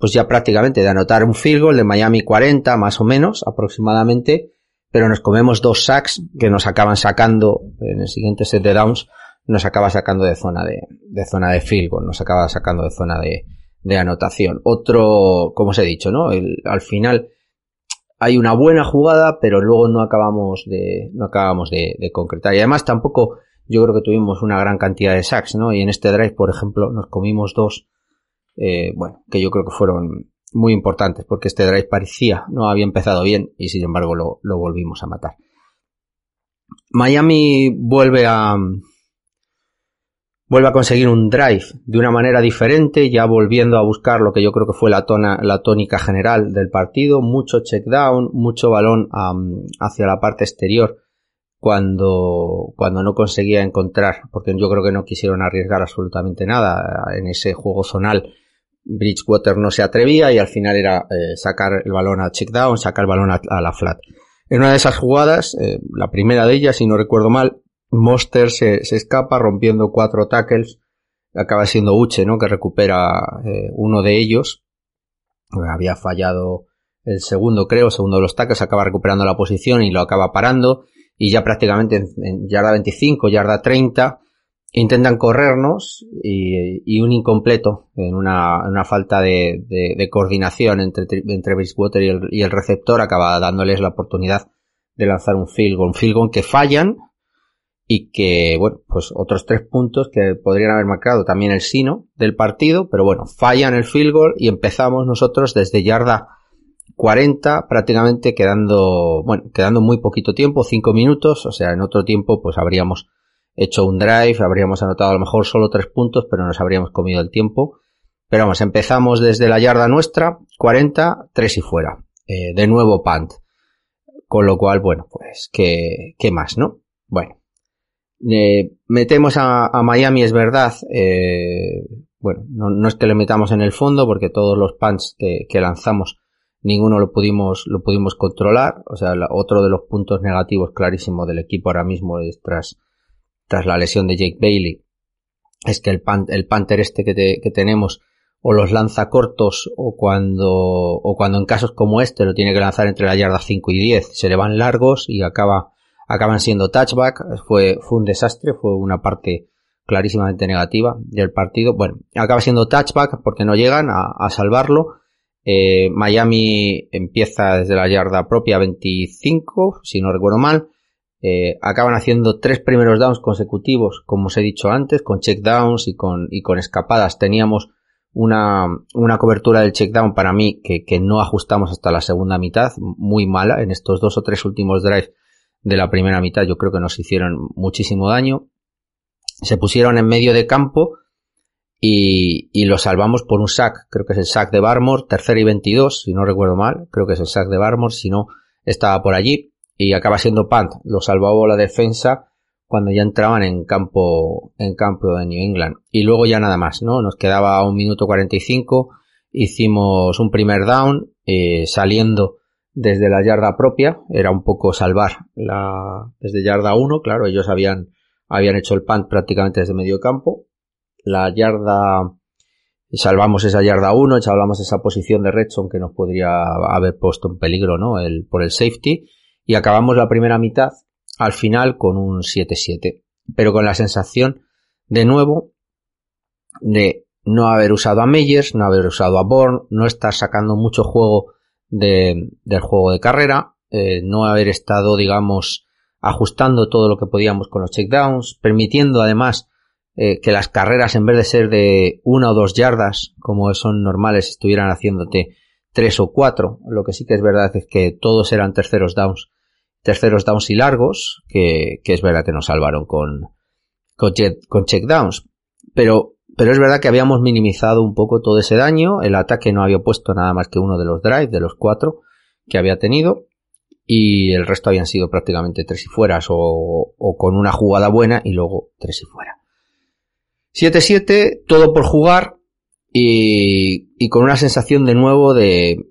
pues ya prácticamente de anotar un field goal de Miami 40 más o menos aproximadamente, pero nos comemos dos sacks que nos acaban sacando en el siguiente set de downs, nos acaba sacando de zona de, de zona de field goal, nos acaba sacando de zona de, de anotación. Otro, como os he dicho, ¿no? El, al final, hay una buena jugada, pero luego no acabamos de, no acabamos de, de, concretar. Y además tampoco yo creo que tuvimos una gran cantidad de sacks, ¿no? Y en este drive, por ejemplo, nos comimos dos, eh, bueno, que yo creo que fueron muy importantes, porque este drive parecía, no había empezado bien, y sin embargo lo, volvimos a matar. Miami vuelve a, vuelve a conseguir un drive de una manera diferente, ya volviendo a buscar lo que yo creo que fue la, tona, la tónica general del partido, mucho check down, mucho balón hacia la parte exterior cuando, cuando no conseguía encontrar, porque yo creo que no quisieron arriesgar absolutamente nada en ese juego zonal. Bridgewater no se atrevía y al final era eh, sacar el balón a check down, sacar el balón a, la flat. En una de esas jugadas, eh, la primera de ellas, si no recuerdo mal, Monster se, se escapa rompiendo cuatro tackles. Acaba siendo Uche, ¿no? Que recupera eh, uno de ellos. Había fallado el segundo, creo, segundo de los tackles, acaba recuperando la posición y lo acaba parando. Y ya prácticamente en, yarda 25, yarda 30, intentan corrernos y, un incompleto en una, falta de, de, coordinación entre, entre Bridgewater y el, y el receptor acaba dándoles la oportunidad de lanzar un field goal. Un field goal que fallan, y que, bueno, pues otros tres puntos que podrían haber marcado también el sino del partido, pero bueno, fallan el field goal y empezamos nosotros desde yarda 40 prácticamente quedando, bueno, quedando muy poquito tiempo, 5 minutos, o sea, en otro tiempo pues habríamos hecho un drive, habríamos anotado a lo mejor solo tres puntos, pero nos habríamos comido el tiempo. Pero vamos, empezamos desde la yarda nuestra, 40, 3 y fuera. Eh, de nuevo punt. Con lo cual, bueno, pues, ¿qué, qué más, no? Bueno, eh, metemos a, Miami, es verdad. Eh, bueno, no, es que le metamos en el fondo porque todos los punts que, lanzamos ninguno lo pudimos lo pudimos controlar. O sea, otro de los puntos negativos clarísimo del equipo ahora mismo es tras tras la lesión de Jake Bailey es que el, el Panther este que, que tenemos o los lanza cortos o cuando o cuando en casos como este lo tiene que lanzar entre la yarda 5 y 10 se le van largos y acaba acaban siendo touchback, fue, fue un desastre, fue una parte clarísimamente negativa del partido. Bueno, acaba siendo touchback porque no llegan a, salvarlo. Eh, Miami empieza desde la yarda propia 25, si no recuerdo mal. Eh, acaban haciendo tres primeros downs consecutivos, como os he dicho antes, con check downs y con, y con escapadas. Teníamos una, una cobertura del check down para mí que, no ajustamos hasta la segunda mitad, muy mala en estos dos o tres últimos drives de la primera mitad yo creo que nos hicieron muchísimo daño. Se pusieron en medio de campo y, y lo salvamos por un sack, creo que es el sack de Barmore, tercera y 22, si no recuerdo mal, creo que es el sack de Barmore, si no estaba por allí y acaba siendo Pant, lo salvaba la defensa cuando ya entraban en campo en campo de New England. Y luego ya nada más, ¿no? Nos quedaba un minuto 45, hicimos un primer down eh, saliendo desde la yarda propia, era un poco salvar la, desde yarda 1, claro, ellos habían, habían hecho el punt prácticamente desde medio campo, la yarda, salvamos esa yarda 1, salvamos esa posición de Redson que nos podría haber puesto en peligro, ¿no? El, por el safety, y acabamos la primera mitad al final con un 7-7, pero con la sensación de nuevo de no haber usado a Meyers, no haber usado a Bourne, no estar sacando mucho juego de, del juego de carrera, eh, no haber estado, digamos, ajustando todo lo que podíamos con los checkdowns, permitiendo además eh, que las carreras en vez de ser de una o dos yardas, como son normales, estuvieran haciéndote tres o cuatro. Lo que sí que es verdad es que todos eran terceros downs, terceros downs y largos, que, que es verdad que nos salvaron con, con, con checkdowns. Pero pero es verdad que habíamos minimizado un poco todo ese daño. El ataque no había puesto nada más que uno de los drives, de los cuatro que había tenido. Y el resto habían sido prácticamente tres y fueras o, con una jugada buena y luego tres y fuera. 7-7, todo por jugar y, y con una sensación de nuevo de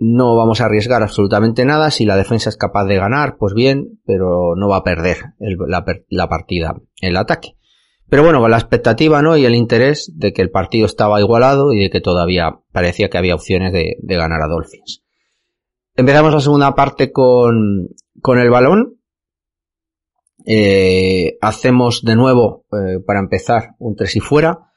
no vamos a arriesgar absolutamente nada. Si la defensa es capaz de ganar, pues bien, pero no va a perder la, la partida el ataque. Pero bueno, la expectativa, ¿no? Y el interés de que el partido estaba igualado y de que todavía parecía que había opciones de, ganar a Dolphins. Empezamos la segunda parte con, con el balón. Eh, hacemos de nuevo, eh, para empezar, un tres y fuera.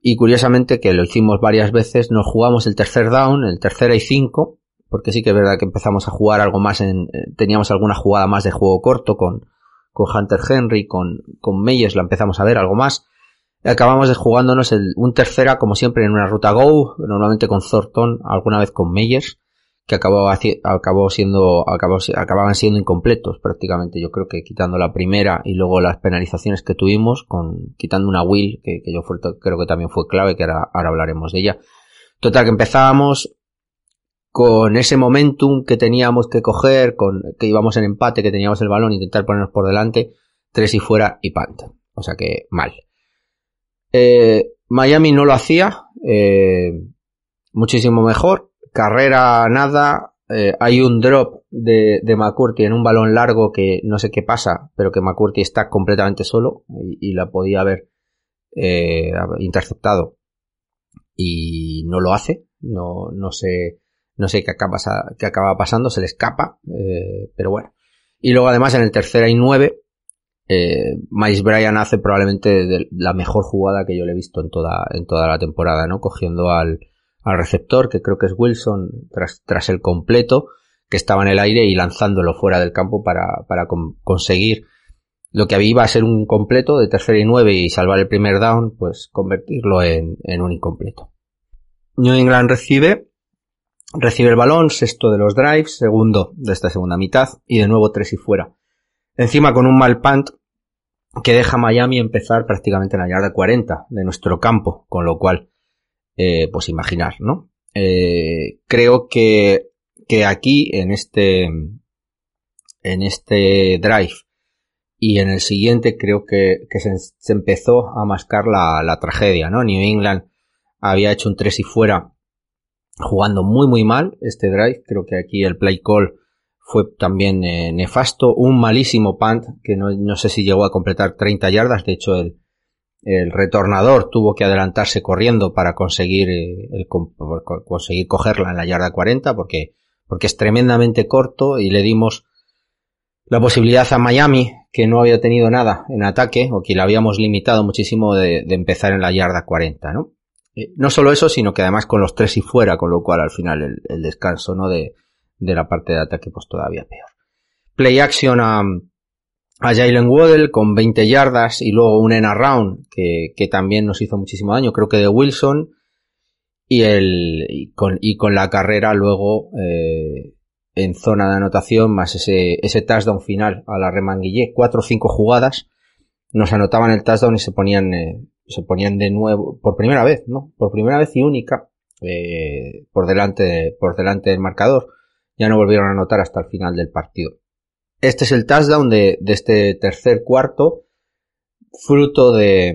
Y curiosamente, que lo hicimos varias veces, nos jugamos el tercer down, el tercera y cinco, porque sí que es verdad que empezamos a jugar algo más en, eh, teníamos alguna jugada más de juego corto con, con Hunter Henry, con, con Meyers, la empezamos a ver algo más. Acabamos de jugándonos el, un tercera, como siempre, en una ruta Go, normalmente con Thornton, alguna vez con Meyers, que acabó, acabó siendo, acabó, acababan siendo incompletos prácticamente. Yo creo que quitando la primera y luego las penalizaciones que tuvimos, con, quitando una will, que, yo creo que también fue clave, que ahora, ahora hablaremos de ella. Total, que empezábamos con ese momentum que teníamos que coger, con que íbamos en empate, que teníamos el balón, intentar ponernos por delante, tres y fuera y pant. O sea que mal. Eh, Miami no lo hacía, eh, muchísimo mejor carrera nada, eh, hay un drop de, de McCurty en un balón largo que no sé qué pasa, pero que McCurty está completamente solo y, la podía haber eh, interceptado y no lo hace, no, no sé, no sé qué acaba, qué pasando, se le escapa, eh, pero bueno. Y luego además en el tercera y nueve, eh, Miles Bryan hace probablemente la mejor jugada que yo le he visto en toda, en toda la temporada, ¿no? Cogiendo al, al receptor, que creo que es Wilson, tras, tras el completo, que estaba en el aire y lanzándolo fuera del campo para, para conseguir lo que iba a ser un completo de tercera y nueve y salvar el primer down, pues convertirlo en, en un incompleto. New England recibe, recibe el balón, sexto de los drives, segundo de esta segunda mitad y de nuevo tres y fuera. Encima con un mal punt que deja a Miami empezar prácticamente en la yarda 40 de nuestro campo, con lo cual eh, pues imaginar, ¿no? Eh, creo que, que aquí, en este, en este drive y en el siguiente, creo que, que se, empezó a mascar la, la tragedia, ¿no? New England había hecho un 3 y fuera jugando muy muy mal este drive. Creo que aquí el play call fue también eh, nefasto. Un malísimo punt que no, no, sé si llegó a completar 30 yardas. De hecho, el, el retornador tuvo que adelantarse corriendo para conseguir, eh, conseguir cogerla en la yarda 40 porque, porque es tremendamente corto y le dimos la posibilidad a Miami que no había tenido nada en ataque o que le habíamos limitado muchísimo de, empezar en la yarda 40, ¿no? Eh, no solo eso, sino que además con los tres y fuera, con lo cual al final el, descanso, ¿no? De, de la parte de ataque pues todavía peor. Play action a, a Jalen Waddell con 20 yardas y luego un en round que, que, también nos hizo muchísimo daño, creo que de Wilson y el y con, y con la carrera luego eh, en zona de anotación más ese, ese touchdown final a la remanguillé, cuatro o cinco jugadas nos anotaban el touchdown y se ponían eh, se ponían de nuevo por primera vez, ¿no? Por primera vez y única eh, por delante por delante del marcador. Ya no volvieron a anotar hasta el final del partido. Este es el touchdown de, de este tercer cuarto, fruto de,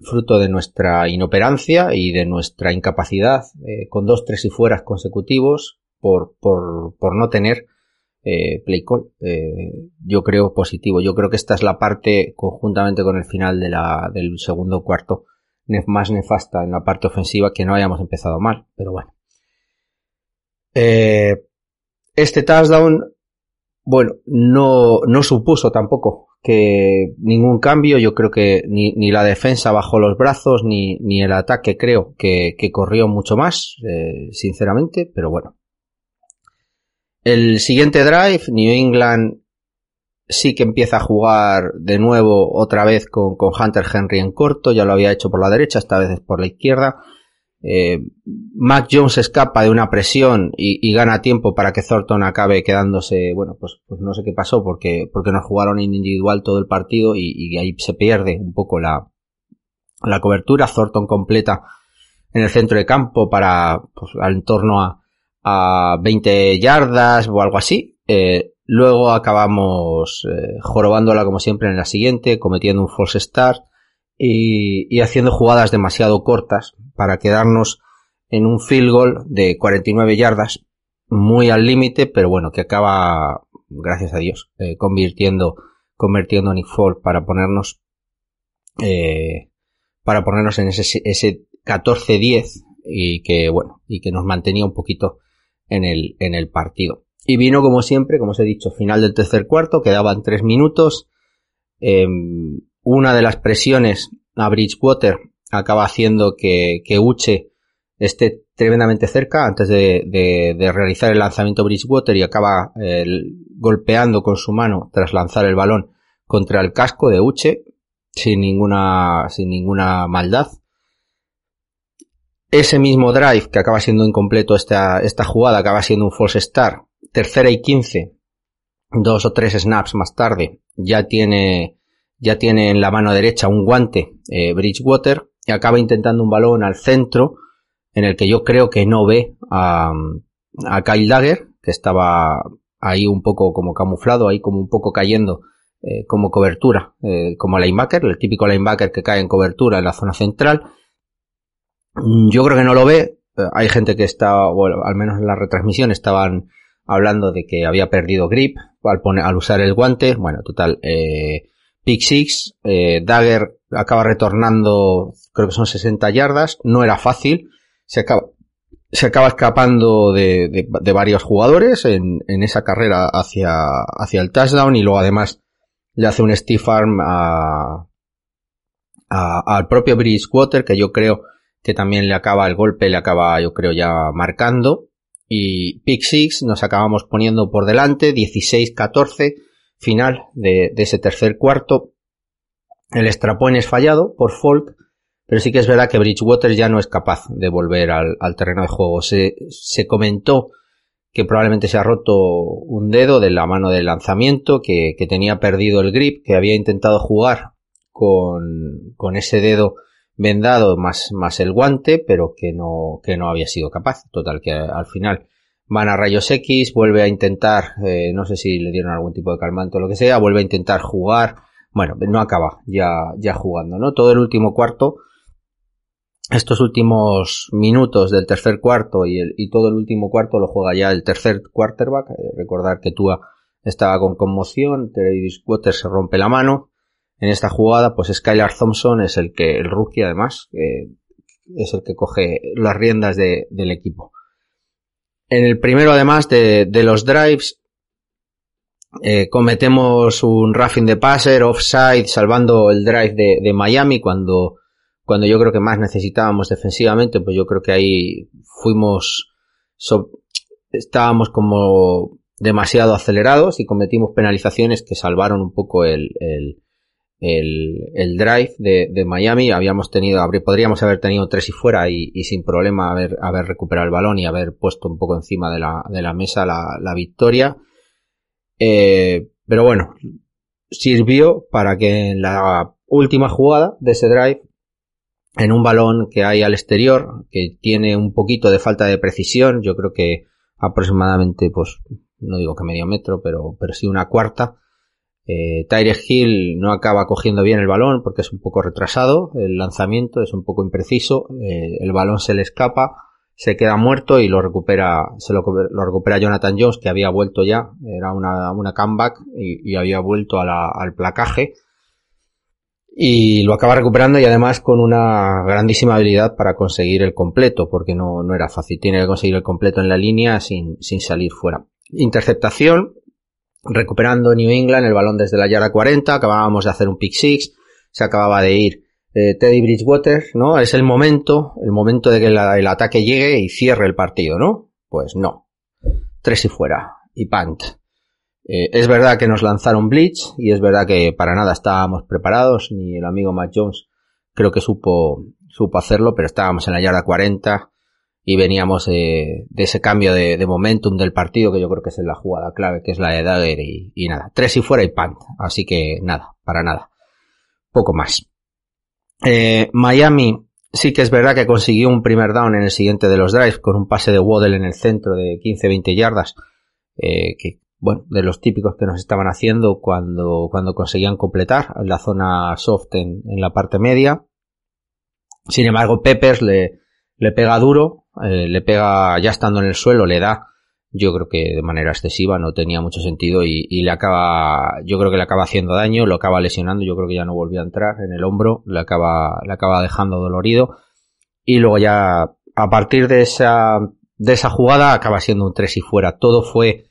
fruto de nuestra inoperancia y de nuestra incapacidad, eh, con dos, tres y fueras consecutivos, por, por, por no tener eh, play call. Eh, yo creo positivo. Yo creo que esta es la parte, conjuntamente con el final de la, del segundo cuarto, más nefasta en la parte ofensiva, que no hayamos empezado mal, pero bueno. Eh, este touchdown bueno, no, no supuso tampoco que ningún cambio, yo creo que ni, ni la defensa bajó los brazos, ni, ni el ataque creo que, que corrió mucho más, eh, sinceramente, pero bueno. El siguiente drive, New England sí que empieza a jugar de nuevo otra vez con, con Hunter Henry en corto, ya lo había hecho por la derecha, esta vez es por la izquierda. Eh, Mac Jones escapa de una presión y, gana tiempo para que Thornton acabe quedándose, bueno, pues, pues no sé qué pasó porque, porque nos jugaron individual todo el partido y, ahí se pierde un poco la, la cobertura. Thornton completa en el centro de campo para, pues, en torno a, a 20 yardas o algo así. Eh, luego acabamos eh, jorobándola como siempre en la siguiente, cometiendo un false start y, haciendo jugadas demasiado cortas para quedarnos en un field goal de 49 yardas, muy al límite, pero bueno, que acaba, gracias a Dios, eh, convirtiendo, convirtiendo a Nick Fall para ponernos, eh, para ponernos en ese, ese 14-10 y que, bueno, y que nos mantenía un poquito en el, en el partido. Y vino como siempre, como os he dicho, final del tercer cuarto, quedaban tres minutos. Em, una de las presiones a Bridgewater acaba haciendo que, que Uche esté tremendamente cerca antes de, realizar el lanzamiento Bridgewater y acaba golpeando con su mano tras lanzar el balón contra el casco de Uche sin ninguna, sin ninguna maldad. ese mismo drive que acaba siendo incompleto esta, esta jugada, acaba siendo un false start, tercera y quince, dos o tres snaps más tarde, ya tiene, ya tiene en la mano derecha un guante eh, Bridgewater y acaba intentando un balón al centro en el que yo creo que no ve a, a Kyle Dagger, que estaba ahí un poco como camuflado, ahí como un poco cayendo eh, como cobertura, eh, como linebacker, el típico linebacker que cae en cobertura en la zona central. Mm, yo creo que no lo ve. Hay gente que está, bueno, al menos en la retransmisión estaban hablando de que había perdido grip al, al usar el guante. Bueno, total, eh, Pick Six, eh, Dagger acaba retornando, creo que son 60 yardas. No era fácil. Se acaba, se acaba escapando de, de, de varios jugadores en, en, esa carrera hacia, hacia el touchdown y luego además le hace un stiff arm a, a, al propio Bridgewater que yo creo que también le acaba el golpe, le acaba yo creo ya marcando y pick six nos acabamos poniendo por delante 16-14 final de, ese tercer cuarto el extra point es fallado por Folk pero sí que es verdad que Bridgewater ya no es capaz de volver al, terreno de juego se, se comentó que probablemente se ha roto un dedo de la mano del lanzamiento, que, que tenía perdido el grip, que había intentado jugar con, con ese dedo vendado más, más el guante, pero que no, que no había sido capaz. Total, que al final van a rayos X, vuelve a intentar, eh, no sé si le dieron algún tipo de calmante o lo que sea, vuelve a intentar jugar. Bueno, no acaba ya, ya jugando, ¿no? Todo el último cuarto, estos últimos minutos del tercer cuarto y, el, y todo el último cuarto lo juega ya el tercer quarterback. Eh, recordar que Tua estaba con conmoción, Travis Water se rompe la mano, en esta jugada, pues Skylar Thompson es el que, el rookie además, eh, es el que coge las riendas de, del equipo. En el primero, además de, de los drives, eh, cometemos un roughing de passer, offside, salvando el drive de, de, Miami cuando, cuando yo creo que más necesitábamos defensivamente, pues yo creo que ahí fuimos, so, estábamos como demasiado acelerados y cometimos penalizaciones que salvaron un poco el, el, el, el drive de, de, Miami. Habíamos tenido, podríamos haber tenido tres y fuera y, y, sin problema haber, haber recuperado el balón y haber puesto un poco encima de la, de la mesa la, la victoria. Eh, pero bueno, sirvió para que en la última jugada de ese drive, en un balón que hay al exterior, que tiene un poquito de falta de precisión, yo creo que aproximadamente, pues, no digo que medio metro, pero, pero sí una cuarta, eh, Tyre Hill no acaba cogiendo bien el balón porque es un poco retrasado, el lanzamiento es un poco impreciso, eh, el balón se le escapa, se queda muerto y lo recupera, se lo, recupera Jonathan Jones que había vuelto ya, era una, una comeback y, había vuelto al placaje. Y lo acaba recuperando y además con una grandísima habilidad para conseguir el completo porque no, no era fácil, tiene que conseguir el completo en la línea sin, sin salir fuera. Interceptación, recuperando New England el balón desde la yarda 40, acabábamos de hacer un pick six, se acababa de ir eh, Teddy Bridgewater, ¿no? Es el momento, el momento de que el ataque llegue y cierre el partido, ¿no? Pues no. Tres y fuera. Y punt. Eh, es verdad que nos lanzaron blitz y es verdad que para nada estábamos preparados, ni el amigo Matt Jones creo que supo, supo hacerlo, pero estábamos en la yarda 40 y veníamos de, ese cambio de, momentum del partido que yo creo que es la jugada clave, que es la de Dagger y, y nada, tres y fuera y pan, así que nada, para nada, poco más. Eh, Miami sí que es verdad que consiguió un primer down en el siguiente de los drives con un pase de Waddle en el centro de 15-20 yardas, eh, que bueno, de los típicos que nos estaban haciendo cuando, cuando conseguían completar la zona soft en, en la parte media. Sin embargo, Peppers le, le pega duro, eh, le pega ya estando en el suelo, le da, yo creo que de manera excesiva, no tenía mucho sentido y, le acaba, yo creo que le acaba haciendo daño, lo acaba lesionando, yo creo que ya no volvió a entrar en el hombro, le acaba, le acaba dejando dolorido y luego ya a partir de esa, de esa jugada acaba siendo un tres y fuera, todo fue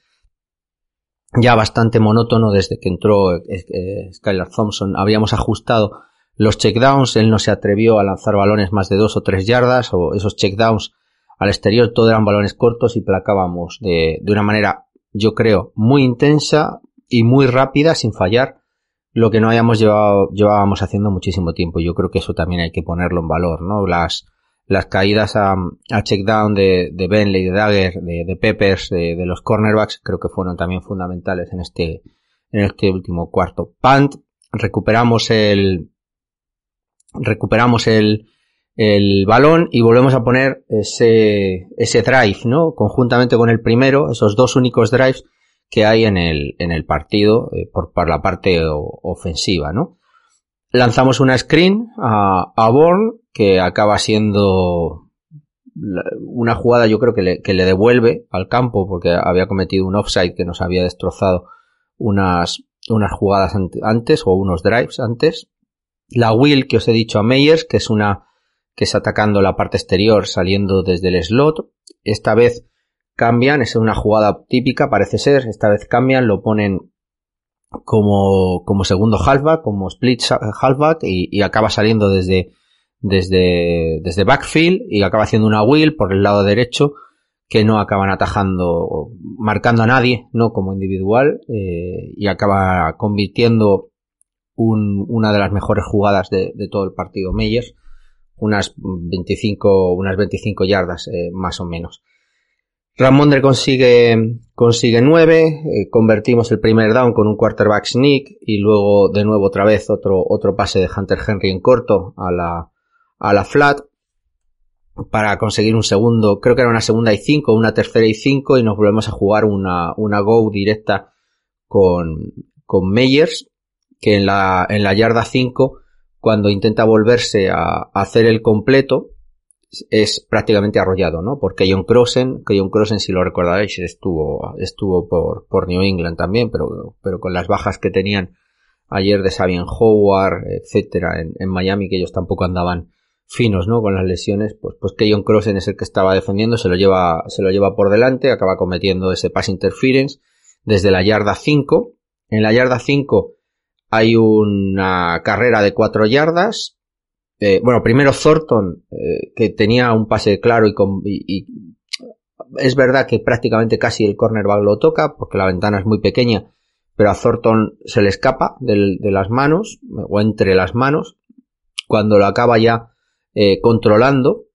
ya bastante monótono desde que entró eh, eh, Skylar Thompson, habíamos ajustado los checkdowns, él no se atrevió a lanzar balones más de dos o tres yardas, o esos checkdowns al exterior, todo eran balones cortos y placábamos de, una manera, yo creo, muy intensa y muy rápida, sin fallar, lo que no hayamos llevado, llevábamos haciendo muchísimo tiempo. Yo creo que eso también hay que ponerlo en valor, ¿no? Las, las caídas a, a checkdown de, de Bentley, de Dagger, de, Peppers, de, de, los cornerbacks, creo que fueron también fundamentales en este, en este último cuarto. Punt, recuperamos el, recuperamos el, el balón y volvemos a poner ese, ese drive, ¿no? Conjuntamente con el primero, esos dos únicos drives que hay en el, en el partido eh, por, por, la parte ofensiva, ¿no? Lanzamos una screen a, a Bourne que acaba siendo una jugada yo creo que le, que le devuelve al campo porque había cometido un offside que nos había destrozado unas, unas jugadas antes o unos drives antes. La will que os he dicho a Meyers, que es una que es atacando la parte exterior saliendo desde el slot. Esta vez cambian, es una jugada típica, parece ser. Esta vez cambian, lo ponen como, como segundo halfback, como split halfback y, acaba saliendo desde, desde, desde backfield y acaba haciendo una wheel por el lado derecho que no acaban atajando, marcando a nadie, no como individual, eh, y acaba convirtiendo un, una de las mejores jugadas de, de todo el partido Meyers unas 25, unas 25 yardas eh, más o menos. Ramondre consigue, consigue 9, eh, convertimos el primer down con un quarterback sneak y luego de nuevo otra vez otro, otro pase de Hunter Henry en corto a la, a la flat para conseguir un segundo, creo que era una segunda y 5, una tercera y 5 y nos volvemos a jugar una, una go directa con, con Meyers que en la, en la yarda 5 cuando intenta volverse a, hacer el completo, es prácticamente arrollado, ¿no? Porque John Crossen, John Crossen, si lo recordaréis, estuvo, estuvo por, por New England también, pero, pero con las bajas que tenían ayer de Sabian Howard, etcétera, en, Miami, que ellos tampoco andaban finos, ¿no? Con las lesiones, pues, pues John Crossen es el que estaba defendiendo, se lo lleva, se lo lleva por delante, acaba cometiendo ese pass interference desde la yarda 5. En la yarda 5 hay una carrera de cuatro yardas. Eh, bueno, primero Thornton, eh, que tenía un pase claro y, con, es verdad que prácticamente casi el cornerback lo toca porque la ventana es muy pequeña, pero a Thornton se le escapa de, de las manos o entre las manos. Cuando lo acaba ya eh, controlando,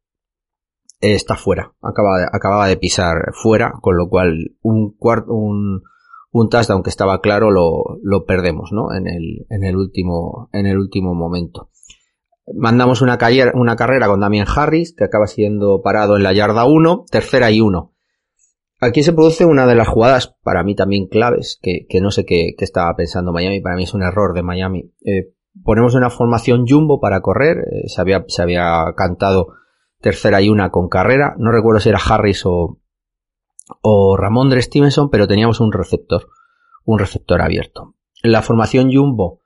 está fuera. Acaba, acababa de pisar fuera, con lo cual un cuarto, un, un touchdown que estaba claro lo, lo perdemos, ¿no? En el, en el último, en el último momento. Mandamos una, una carrera con Damien Harris, que acaba siendo parado en la yarda 1, tercera y 1. Aquí se produce una de las jugadas, para mí también claves, que, que no sé qué, qué, estaba pensando Miami, para mí es un error de Miami. Eh, ponemos una formación jumbo para correr, eh, se, había, se había cantado tercera y una con carrera, no recuerdo si era Harris o, o Ramondre Stevenson, pero teníamos un receptor, un receptor abierto. La formación Jumbo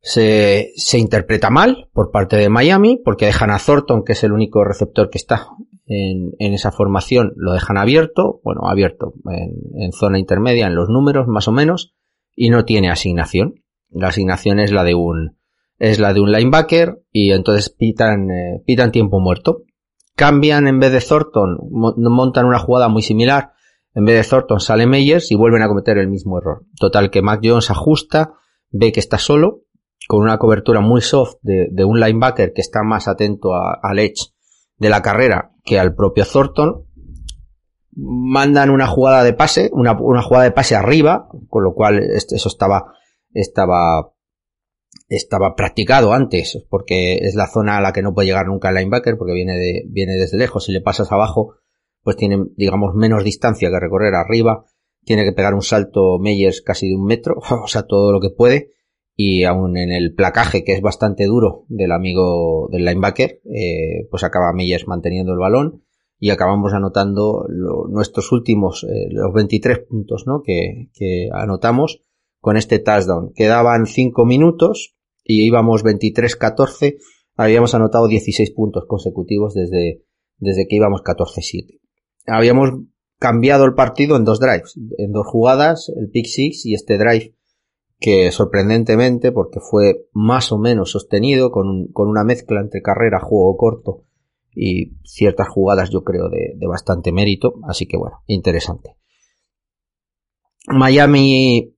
se, se interpreta mal por parte de Miami, porque dejan a Thornton, que es el único receptor que está en, en esa formación, lo dejan abierto, bueno, abierto, en, en, zona intermedia, en los números más o menos, y no tiene asignación. La asignación es la de un, es la de un linebacker, y entonces pitan, eh, pitan tiempo muerto cambian en vez de Thornton, montan una jugada muy similar, en vez de Thornton sale Meyers y vuelven a cometer el mismo error. Total que Mac Jones ajusta, ve que está solo, con una cobertura muy soft de, un linebacker que está más atento al edge de la carrera que al propio Thornton. Mandan una jugada de pase, una, una jugada de pase arriba, con lo cual eso estaba, estaba estaba practicado antes, porque es la zona a la que no puede llegar nunca el linebacker, porque viene, de, viene desde lejos. Si le pasas abajo, pues tiene, digamos, menos distancia que recorrer arriba. Tiene que pegar un salto Meyers casi de un metro, o sea, todo lo que puede. Y aún en el placaje, que es bastante duro del amigo del linebacker, eh, pues acaba Meyers manteniendo el balón y acabamos anotando lo, nuestros últimos, eh, los 23 puntos, ¿no? Que, que anotamos con este touchdown. Quedaban 5 minutos y íbamos 23-14. Habíamos anotado 16 puntos consecutivos desde, desde que íbamos 14-7. Habíamos cambiado el partido en dos drives, en dos jugadas, el pick six y este drive que sorprendentemente, porque fue más o menos sostenido con, con una mezcla entre carrera, juego corto y ciertas jugadas yo creo de, de bastante mérito, así que bueno, interesante. Miami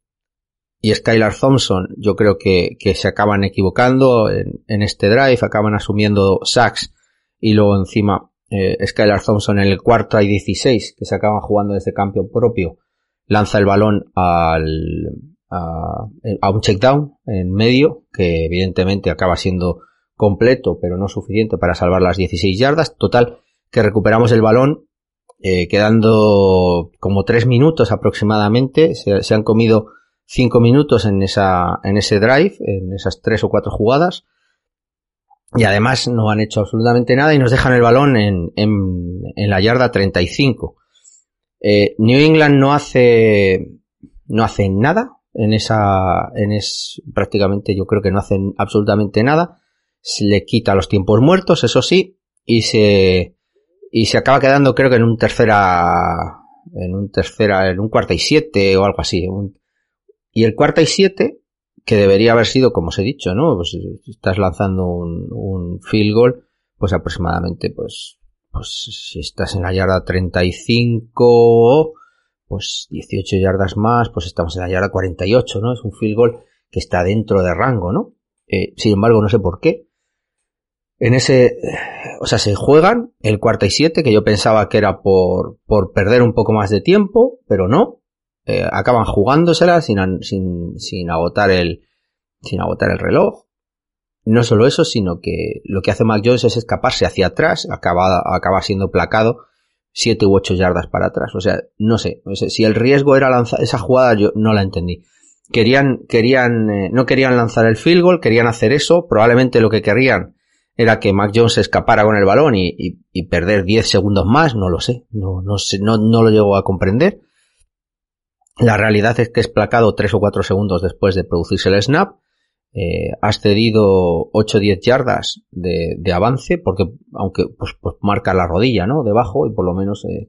y Skylar Thompson yo creo que, se acaban equivocando en, este drive, acaban asumiendo sacks y luego encima eh, Skylar Thompson en el cuarto y 16 que se acaban jugando desde campo propio lanza el balón al, a, un check down en medio que evidentemente acaba siendo completo pero no suficiente para salvar las 16 yardas. Total que recuperamos el balón eh, quedando como tres minutos aproximadamente se han comido cinco minutos en esa en ese drive en esas tres o cuatro jugadas y además no han hecho absolutamente nada y nos dejan el balón en, en, en la yarda 35. Eh, New England no hace, no hace nada en esa, en es, prácticamente yo creo que no hacen absolutamente nada. Se le quita los tiempos muertos, eso sí, y se, y se acaba quedando creo que en un tercera, en un tercera, en un cuarta y siete o algo así. Un, y el cuarta y siete que debería haber sido, como os he dicho, ¿no? Pues estás lanzando un, un field goal, pues aproximadamente, pues, pues si estás en la yarda 35, pues 18 yardas más, pues estamos en la yarda 48, ¿no? Es un field goal que está dentro de rango, ¿no? Eh, sin embargo, no sé por qué. En ese, o sea, se juegan el cuarta y siete, que yo pensaba que era por, por perder un poco más de tiempo, pero no eh, acaban jugándosela sin, sin, sin agotar el sin agotar el reloj. No solo eso, sino que lo que hace Mac Jones es escaparse hacia atrás, acaba, acaba siendo placado siete u ocho yardas para atrás. O sea, no sé, si el riesgo era lanzar esa jugada, yo no la entendí. Querían, querían, eh, no querían lanzar el field goal, querían hacer eso. Probablemente lo que querían era que Mac Jones escapara con el balón y perder 10 segundos más, no lo sé, no, no sé, no, no lo llego a comprender. La realidad es que es placado 3 o 4 segundos después de producirse el snap. Eh, has cedido 8 o 10 yardas de, avance porque aunque pues, pues, marca la rodilla no debajo y por lo menos eh,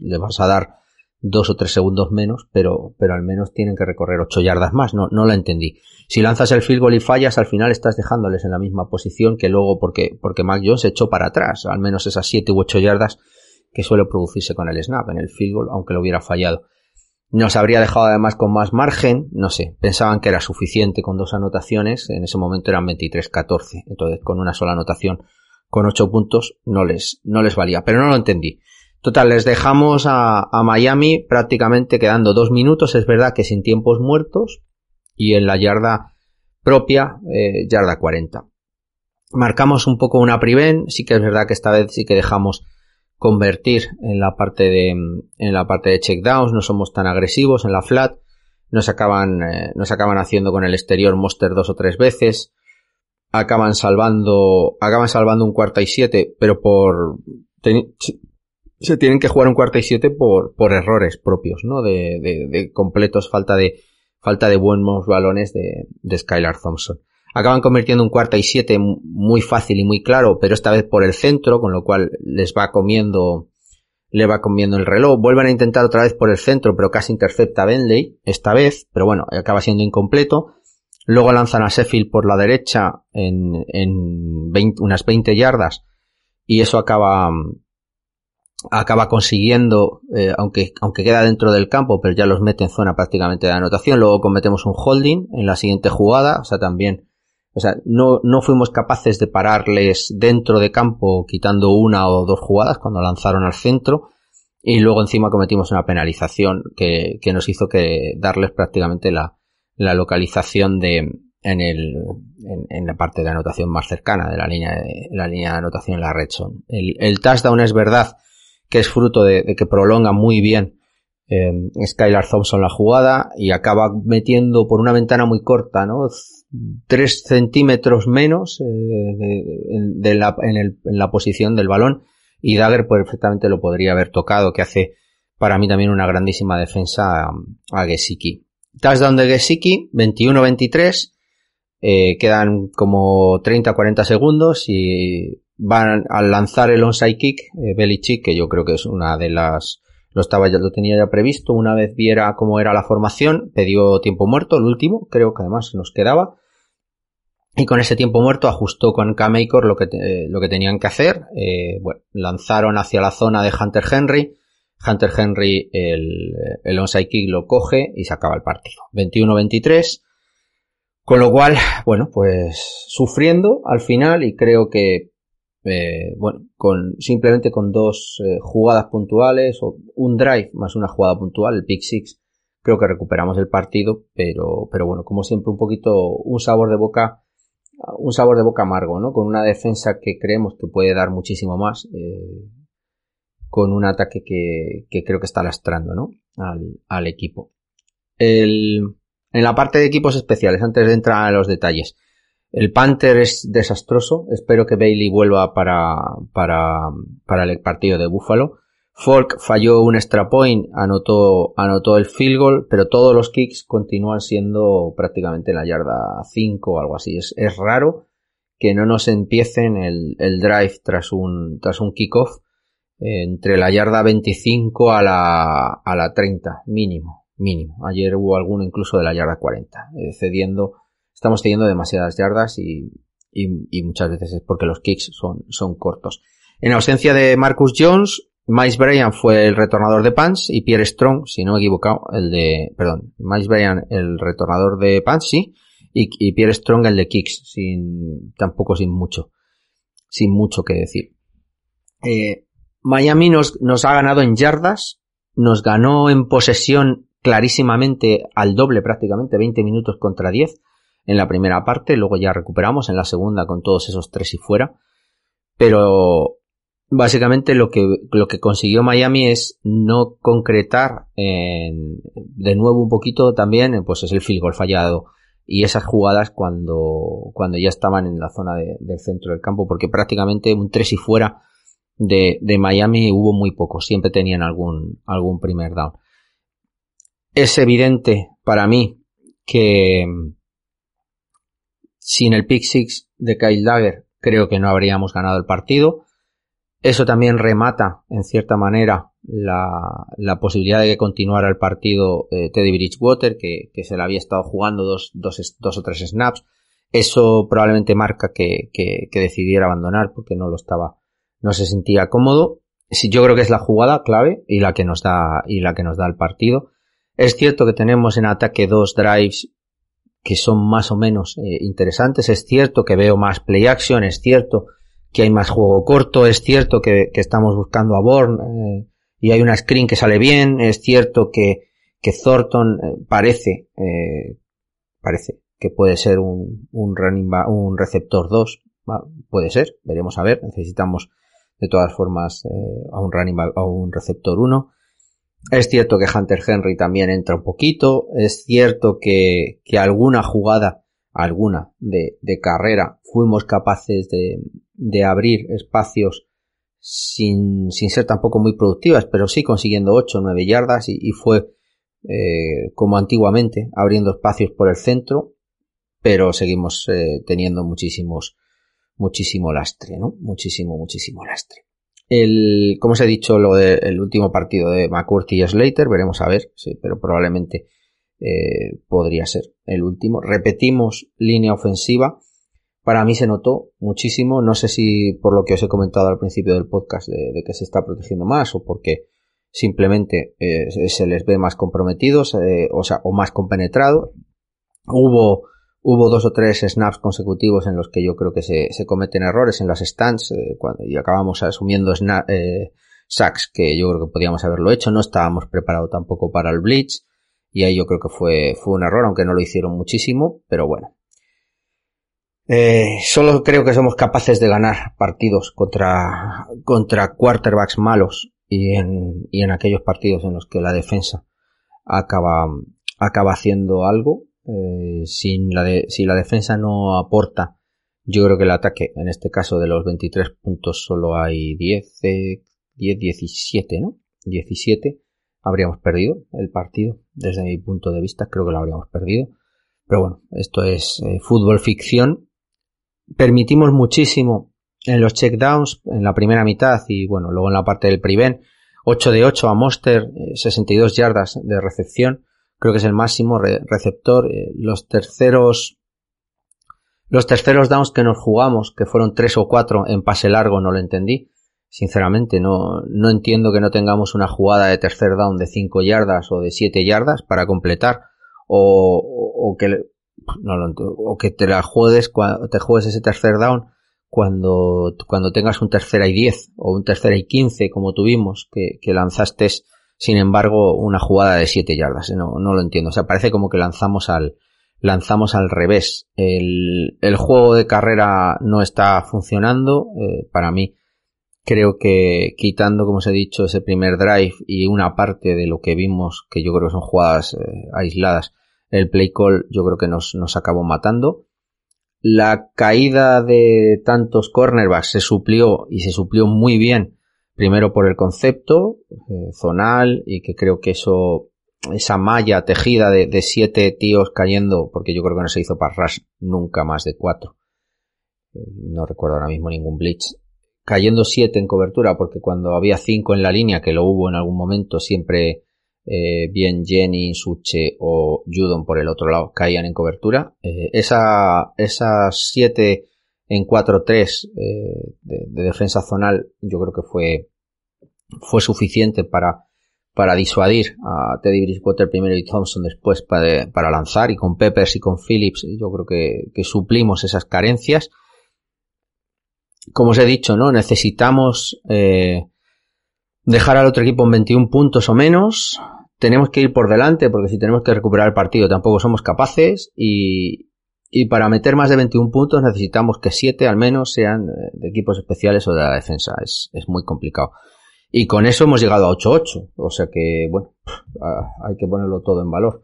le vas a dar 2 o 3 segundos menos pero, pero al menos tienen que recorrer 8 yardas más. No, no la entendí. Si lanzas el field y fallas al final estás dejándoles en la misma posición que luego porque, porque Mac Jones echó para atrás. Al menos esas 7 u 8 yardas que suele producirse con el snap en el field aunque lo hubiera fallado nos habría dejado además con más margen, no sé, pensaban que era suficiente con dos anotaciones, en ese momento eran 23-14, entonces con una sola anotación, con ocho puntos, no les, no les valía, pero no lo entendí. Total, les dejamos a, a Miami prácticamente quedando dos minutos, es verdad que sin tiempos muertos, y en la yarda propia, eh, yarda 40. Marcamos un poco una priven, sí que es verdad que esta vez sí que dejamos convertir en la parte de en la parte de checkdowns, no somos tan agresivos en la flat, nos acaban eh, acaban haciendo con el exterior monster dos o tres veces, acaban salvando acaban salvando un cuarta y siete, pero por se tienen que jugar un cuarta y siete por, por errores propios, ¿no? De, de, completos, falta de falta de buenos balones de Skylar Thompson. Acaban convirtiendo un cuarta y siete muy fácil y muy claro, pero esta vez por el centro, con lo cual les va comiendo, le va comiendo el reloj. Vuelven a intentar otra vez por el centro, pero casi intercepta Bentley, esta vez, pero bueno, acaba siendo incompleto. Luego lanzan a Sheffield por la derecha en, en 20, unas 20 yardas y eso acaba, acaba consiguiendo, eh, aunque, aunque queda dentro del campo, pero ya los mete en zona prácticamente de anotación. Luego cometemos un holding en la siguiente jugada, o sea, también o sea, no, no fuimos capaces de pararles dentro de campo quitando una o dos jugadas cuando lanzaron al centro y luego encima cometimos una penalización que, que nos hizo que darles prácticamente la, la localización de en el en, en, la parte de anotación más cercana de la línea de la línea de anotación en la red zone. El, el touchdown es verdad que es fruto de, de que prolonga muy bien eh, Skylar Thompson la jugada y acaba metiendo por una ventana muy corta, ¿no? 3 centímetros menos eh, de, la, en, el, en, la posición del balón y Dagger perfectamente lo podría haber tocado, que hace para mí también una grandísima defensa a, a Gesicki. Touchdown de Gesicki, 21-23, eh, quedan como 30-40 segundos y van a lanzar el onside kick, eh, Belichick, que yo creo que es una de las lo estaba ya lo tenía ya previsto una vez viera cómo era la formación pidió tiempo muerto el último creo que además nos quedaba y con ese tiempo muerto ajustó con K-Maker lo que, eh, lo que tenían que hacer. Eh, bueno, lanzaron hacia la zona de Hunter Henry. Hunter Henry, el, el onside kick lo coge y se acaba el partido. 21-23. Con lo cual, bueno, pues sufriendo al final y creo que eh, bueno, con simplemente con dos eh, jugadas puntuales o un drive más una jugada puntual, el pick six, creo que recuperamos el partido, pero, pero bueno, como siempre un poquito un sabor de boca, un sabor de boca amargo, ¿no? Con una defensa que creemos que puede dar muchísimo más, eh, con un ataque que, creo que está lastrando, ¿no? Al, equipo. El, en la parte de equipos especiales, antes de entrar a los detalles, el Panther es desastroso. Espero que Bailey vuelva para, para, para el partido de Buffalo. Falk falló un extra point, anotó, anotó el field goal, pero todos los kicks continúan siendo prácticamente en la yarda 5 o algo así. Es, es raro que no nos empiecen el, el drive tras un, tras un kickoff entre la yarda 25 a la, a la 30, mínimo, mínimo. Ayer hubo alguno incluso de la yarda 40, eh, cediendo estamos teniendo demasiadas yardas y, muchas veces es porque los kicks son, son cortos. En ausencia de Marcus Jones, Miles Bryan fue el retornador de punts y Pierre Strong, si no me he equivocado, el de, perdón, Miles Bryan el retornador de punts, sí, y, Pierre Strong el de kicks, sin, tampoco sin mucho, sin mucho que decir. Eh, Miami nos, nos ha ganado en yardas, nos ganó en posesión clarísimamente al doble prácticamente, 20 minutos contra 10 en la primera parte, luego ya recuperamos en la segunda con todos esos tres y fuera. Pero básicamente lo que, lo que consiguió Miami es no concretar en, de nuevo un poquito también, pues es el field goal fallado y esas jugadas cuando, cuando ya estaban en la zona del centro del campo, porque prácticamente un tres y fuera de, de Miami hubo muy poco, siempre tenían algún, algún primer down. Es evidente para mí que, sin el pick six de Kyle Dagger, creo que no habríamos ganado el partido. Eso también remata, en cierta manera, la, la posibilidad de que continuara el partido eh, Teddy Bridgewater, que, se le había estado jugando dos, o tres snaps. Eso probablemente marca que, decidiera abandonar porque no lo estaba, no se sentía cómodo. Yo creo que es la jugada clave y la que nos da, y la que nos da el partido. Es cierto que tenemos en ataque dos drives que son más o menos eh, interesantes. Es cierto que veo más play action, es cierto que hay más juego corto, es cierto que, estamos buscando a Born eh, y hay una screen que sale bien, es cierto que, que Thornton eh, parece, parece que puede ser un, un, un receptor 2, puede ser, veremos a ver, necesitamos de todas formas a un running back, a un receptor 1. Es cierto que Hunter Henry también entra un poquito. Es cierto que, que alguna jugada, alguna de, de carrera, fuimos capaces de, de abrir espacios sin, sin, ser tampoco muy productivas, pero sí consiguiendo 8 o 9 yardas y, fue eh, como antiguamente, abriendo espacios por el centro, pero seguimos eh, teniendo muchísimos, muchísimo lastre, ¿no? Muchísimo, muchísimo lastre. El, como os he dicho, lo del último partido de McCourty y Slater, veremos a ver, sí, pero probablemente eh, podría ser el último. Repetimos línea ofensiva. Para mí se notó muchísimo. No sé si por lo que os he comentado al principio del podcast de, que se está protegiendo más o porque simplemente eh, se les ve más comprometidos, eh, o sea, o más compenetrados. Hubo Hubo dos o tres snaps consecutivos en los que yo creo que se, cometen errores en las stands eh, cuando, y acabamos asumiendo sacks que yo creo que podíamos haberlo hecho. No estábamos preparados tampoco para el blitz y ahí yo creo que fue, fue un error, aunque no lo hicieron muchísimo, pero bueno. Eh, solo creo que somos capaces de ganar partidos contra, contra quarterbacks malos y en, y en aquellos partidos en los que la defensa acaba, acaba haciendo algo eh, sin la de, si la defensa no aporta, yo creo que el ataque, en este caso de los 23 puntos, solo hay 10, 10, 17, ¿no? 17. Habríamos perdido el partido. Desde mi punto de vista, creo que lo habríamos perdido. Pero bueno, esto es eh, fútbol ficción. Permitimos muchísimo en los checkdowns, en la primera mitad y bueno, luego en la parte del prevent. 8 de 8 a Monster, 62 eh, yardas de recepción creo que es el máximo receptor. Eh, los terceros, los terceros downs que nos jugamos, que fueron tres o cuatro en pase largo, no lo entendí. Sinceramente, no, no entiendo que no tengamos una jugada de tercer down de 5 yardas o de 7 yardas para completar. O, o, que, no o que te la juegues, te juegues ese tercer down cuando, cuando tengas un tercera y 10 o un tercera y 15 como tuvimos, que, que lanzaste sin embargo una jugada de 7 yardas. No, no lo entiendo. O sea, parece como que lanzamos al, lanzamos al revés. El, el juego de carrera no está funcionando. Eh, para mí, creo que quitando, como os he dicho, ese primer drive y una parte de lo que vimos, que yo creo que son jugadas eh, aisladas, el play call yo creo que nos, nos acabó matando. La caída de tantos cornerbacks se suplió y se suplió muy bien, primero por el concepto eh, zonal y que creo que eso, esa malla tejida de, siete tíos cayendo, porque yo creo que no se hizo para rush nunca más de cuatro. Eh, no recuerdo ahora mismo ningún blitz. Cayendo siete en cobertura, porque cuando había cinco en la línea, que lo hubo en algún momento, siempre eh, bien Jenny, Suche o Judon por el otro lado caían en cobertura. Eh, esa, esas 7 en 4-3 eh, de, defensa zonal yo creo que fue, fue suficiente para, para disuadir a Teddy Bridgewater primero y Thompson después para, para lanzar y con Peppers y con Phillips yo creo que, que suplimos esas carencias. Como os he dicho, ¿no? Necesitamos eh, dejar al otro equipo en 21 puntos o menos tenemos que ir por delante porque si tenemos que recuperar el partido tampoco somos capaces y, y para meter más de 21 puntos necesitamos que 7 al menos sean eh, de equipos especiales o de la defensa. Es, es muy complicado. Y con eso hemos llegado a 8-8. O sea que, bueno, hay que ponerlo todo en valor.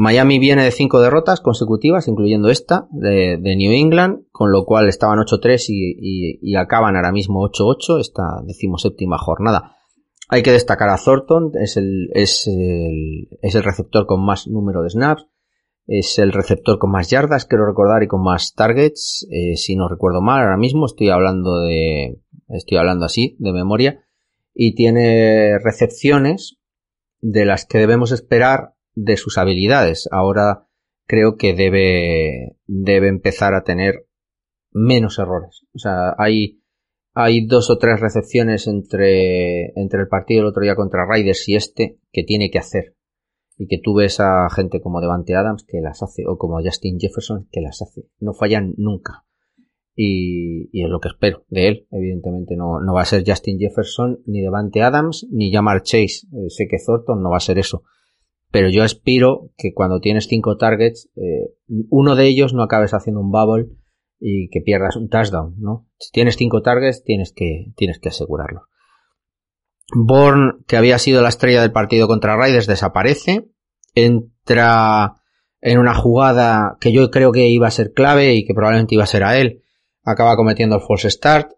Miami viene de 5 derrotas consecutivas, incluyendo esta de, New England, con lo cual estaban 8-3 y, y, y, acaban ahora mismo 8-8, esta decimoséptima jornada. Hay que destacar a Thornton, es el, es el, es el receptor con más número de snaps, es el receptor con más yardas, quiero recordar, y con más targets, eh, si no recuerdo mal, ahora mismo estoy hablando de, estoy hablando así, de memoria, y tiene recepciones de las que debemos esperar de sus habilidades. Ahora creo que debe, debe empezar a tener menos errores. O sea, hay, hay dos o tres recepciones entre, entre el partido del otro día contra Raiders y este que tiene que hacer. Y que tú ves a gente como Devante Adams que las hace, o como Justin Jefferson que las hace. No fallan nunca. Y, y es lo que espero de él. Evidentemente no, no va a ser Justin Jefferson, ni Devante Adams, ni Jamar Chase. Eh, sé que Thornton no va a ser eso. Pero yo aspiro que cuando tienes cinco targets, eh, uno de ellos no acabes haciendo un bubble y que pierdas un touchdown, ¿no? Si tienes cinco targets, tienes que, tienes que asegurarlo. Bourne, que había sido la estrella del partido contra Raiders, desaparece. Entra en una jugada que yo creo que iba a ser clave y que probablemente iba a ser a él. Acaba cometiendo el false start.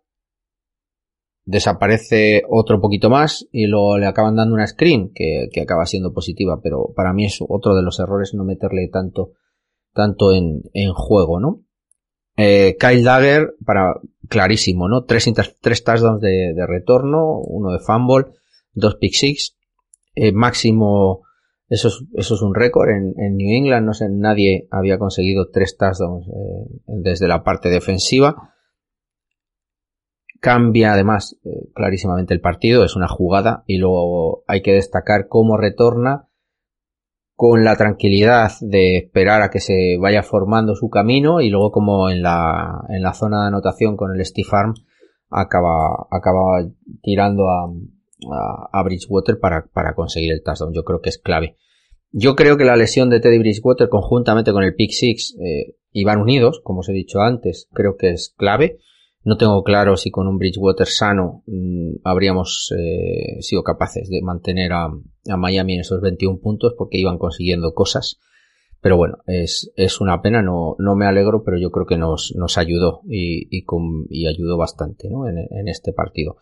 Desaparece otro poquito más y luego le acaban dando una screen que, que acaba siendo positiva, pero para mí es otro de los errores no meterle tanto, tanto en, en juego, ¿no? Eh, Kyle Dagger, para, clarísimo, ¿no? Tres, tres touchdowns de, retorno, uno de fumble, dos pick six, eh, máximo, eso es, eso es un récord en, en, New England, no sé, nadie había conseguido tres touchdowns eh, desde la parte defensiva. Cambia además eh, clarísimamente el partido, es una jugada y luego hay que destacar cómo retorna con la tranquilidad de esperar a que se vaya formando su camino y luego como en la, en la zona de anotación con el Steve Arm acaba, acaba tirando a, a, Bridgewater para, para, conseguir el touchdown. Yo creo que es clave. Yo creo que la lesión de Teddy Bridgewater conjuntamente con el pick six eh, iban unidos, como os he dicho antes, creo que es clave. No tengo claro si con un Bridgewater sano mmm, habríamos eh, sido capaces de mantener a, Miami en esos 21 puntos porque iban consiguiendo cosas. Pero bueno, es, es una pena, no, no me alegro, pero yo creo que nos, nos ayudó y, y, y ayudó bastante ¿no? en, este partido.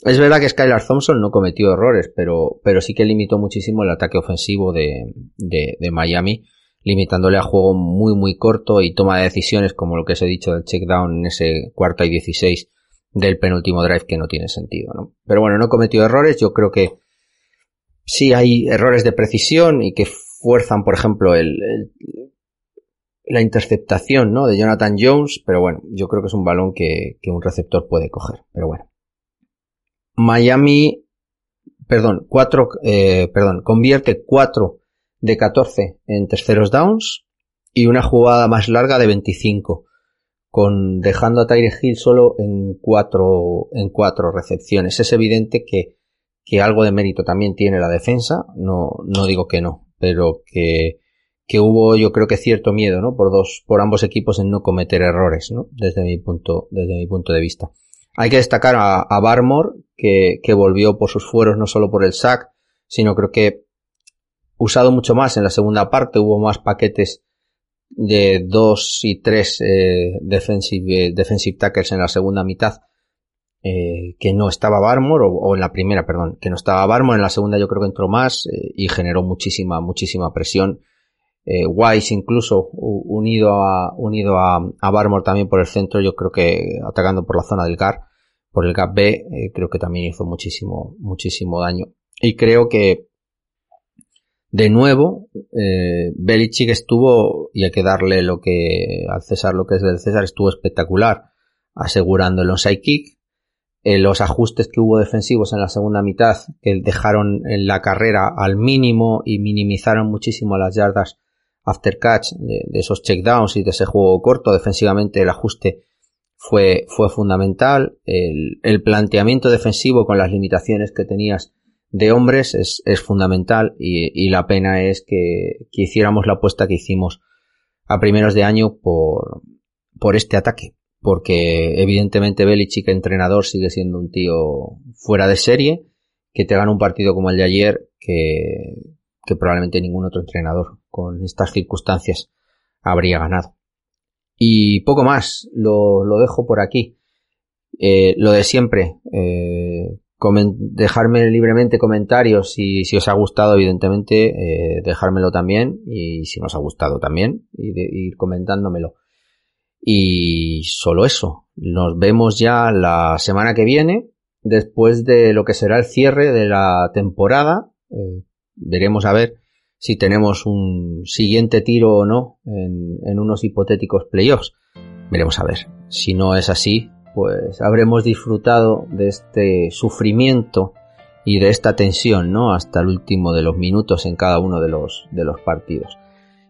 Es verdad que Skylar Thompson no cometió errores, pero, pero sí que limitó muchísimo el ataque ofensivo de, de Miami limitándole a juego muy muy corto y toma de decisiones como lo que os he dicho del check down en ese cuarta y 16 del penúltimo drive que no tiene sentido, ¿no? Pero bueno, no cometió errores, yo creo que sí hay errores de precisión y que fuerzan, por ejemplo, el, la interceptación, ¿no? De Jonathan Jones, pero bueno, yo creo que es un balón que, que un receptor puede coger, pero bueno. Miami, perdón, cuatro, eh, perdón, convierte cuatro de 14 en terceros downs y una jugada más larga de 25. con dejando a Tyre Hill solo en cuatro, en cuatro recepciones. Es evidente que, que algo de mérito también tiene la defensa, no, no digo que no, pero que, que hubo yo creo que cierto miedo, ¿no? Por dos, por ambos equipos en no cometer errores, ¿no? Desde mi punto, desde mi punto de vista. Hay que destacar a, a Barmore, que, que volvió por sus fueros no solo por el sack, sino creo que usado mucho más en la segunda parte, hubo más paquetes de dos y tres eh, defensive, eh, defensive tackles en la segunda mitad eh, que no estaba Barmore o, en la primera, perdón, que no estaba Barmore, en la segunda yo creo que entró más eh, y generó muchísima, muchísima presión. Wise incluso unido a, unido a, a, Barmore también por el centro, yo creo que atacando por la zona del GAR, por el gap B, creo que también hizo muchísimo, muchísimo daño. Y creo que de nuevo, eh, Belichick estuvo, y hay que darle lo que al César lo que es del César, estuvo espectacular, asegurando el onside kick, eh, los ajustes que hubo defensivos en la segunda mitad, que dejaron en la carrera al mínimo y minimizaron muchísimo las yardas after catch de, esos checkdowns y de ese juego corto. Defensivamente el ajuste fue, fue fundamental. El, el planteamiento defensivo con las limitaciones que tenías de hombres es, es fundamental y, y, la pena es que, que, hiciéramos la apuesta que hicimos a primeros de año por, por este ataque. Porque evidentemente Belichick, entrenador, sigue siendo un tío fuera de serie, que te gana un partido como el de ayer, que, que probablemente ningún otro entrenador con estas circunstancias habría ganado. Y poco más, lo, lo dejo por aquí. Eh, lo de siempre, eh, dejarme libremente comentarios y si os ha gustado, evidentemente, eh, dejármelo también y si no os ha gustado también, y ir comentándomelo. Y solo eso. Nos vemos ya la semana que viene, después de lo que será el cierre de la temporada. Eh, veremos a ver si tenemos un siguiente tiro o no en unos hipotéticos playoffs. Veremos a ver. Si no es así, pues habremos disfrutado de este sufrimiento y de esta tensión, ¿no? Hasta el último de los minutos en cada uno de los, de los partidos.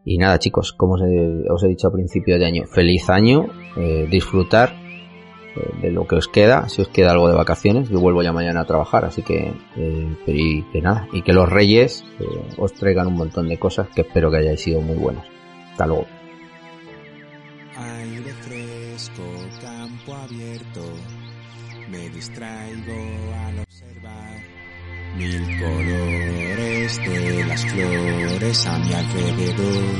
Y nada, chicos, como os he, dicho a principio de año, feliz año, eh, disfrutar eh, de lo que os queda, si os queda algo de vacaciones, yo vuelvo ya mañana a trabajar, así que, eh, y que nada, y que los reyes os traigan un montón de cosas que espero que hayáis sido muy buenas. Hasta luego. Mil colores de las flores a mi alrededor.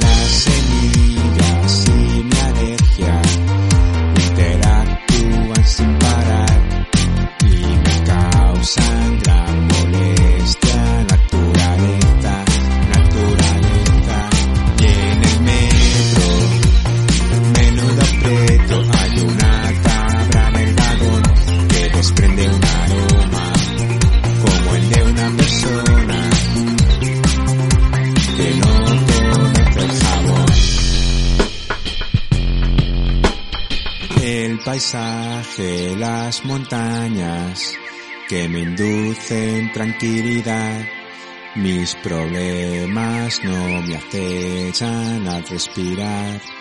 Las semillas y mi alergia interactúan sin parar y me causan gran paisaje, las montañas que me inducen tranquilidad. Mis problemas no me acechan al respirar.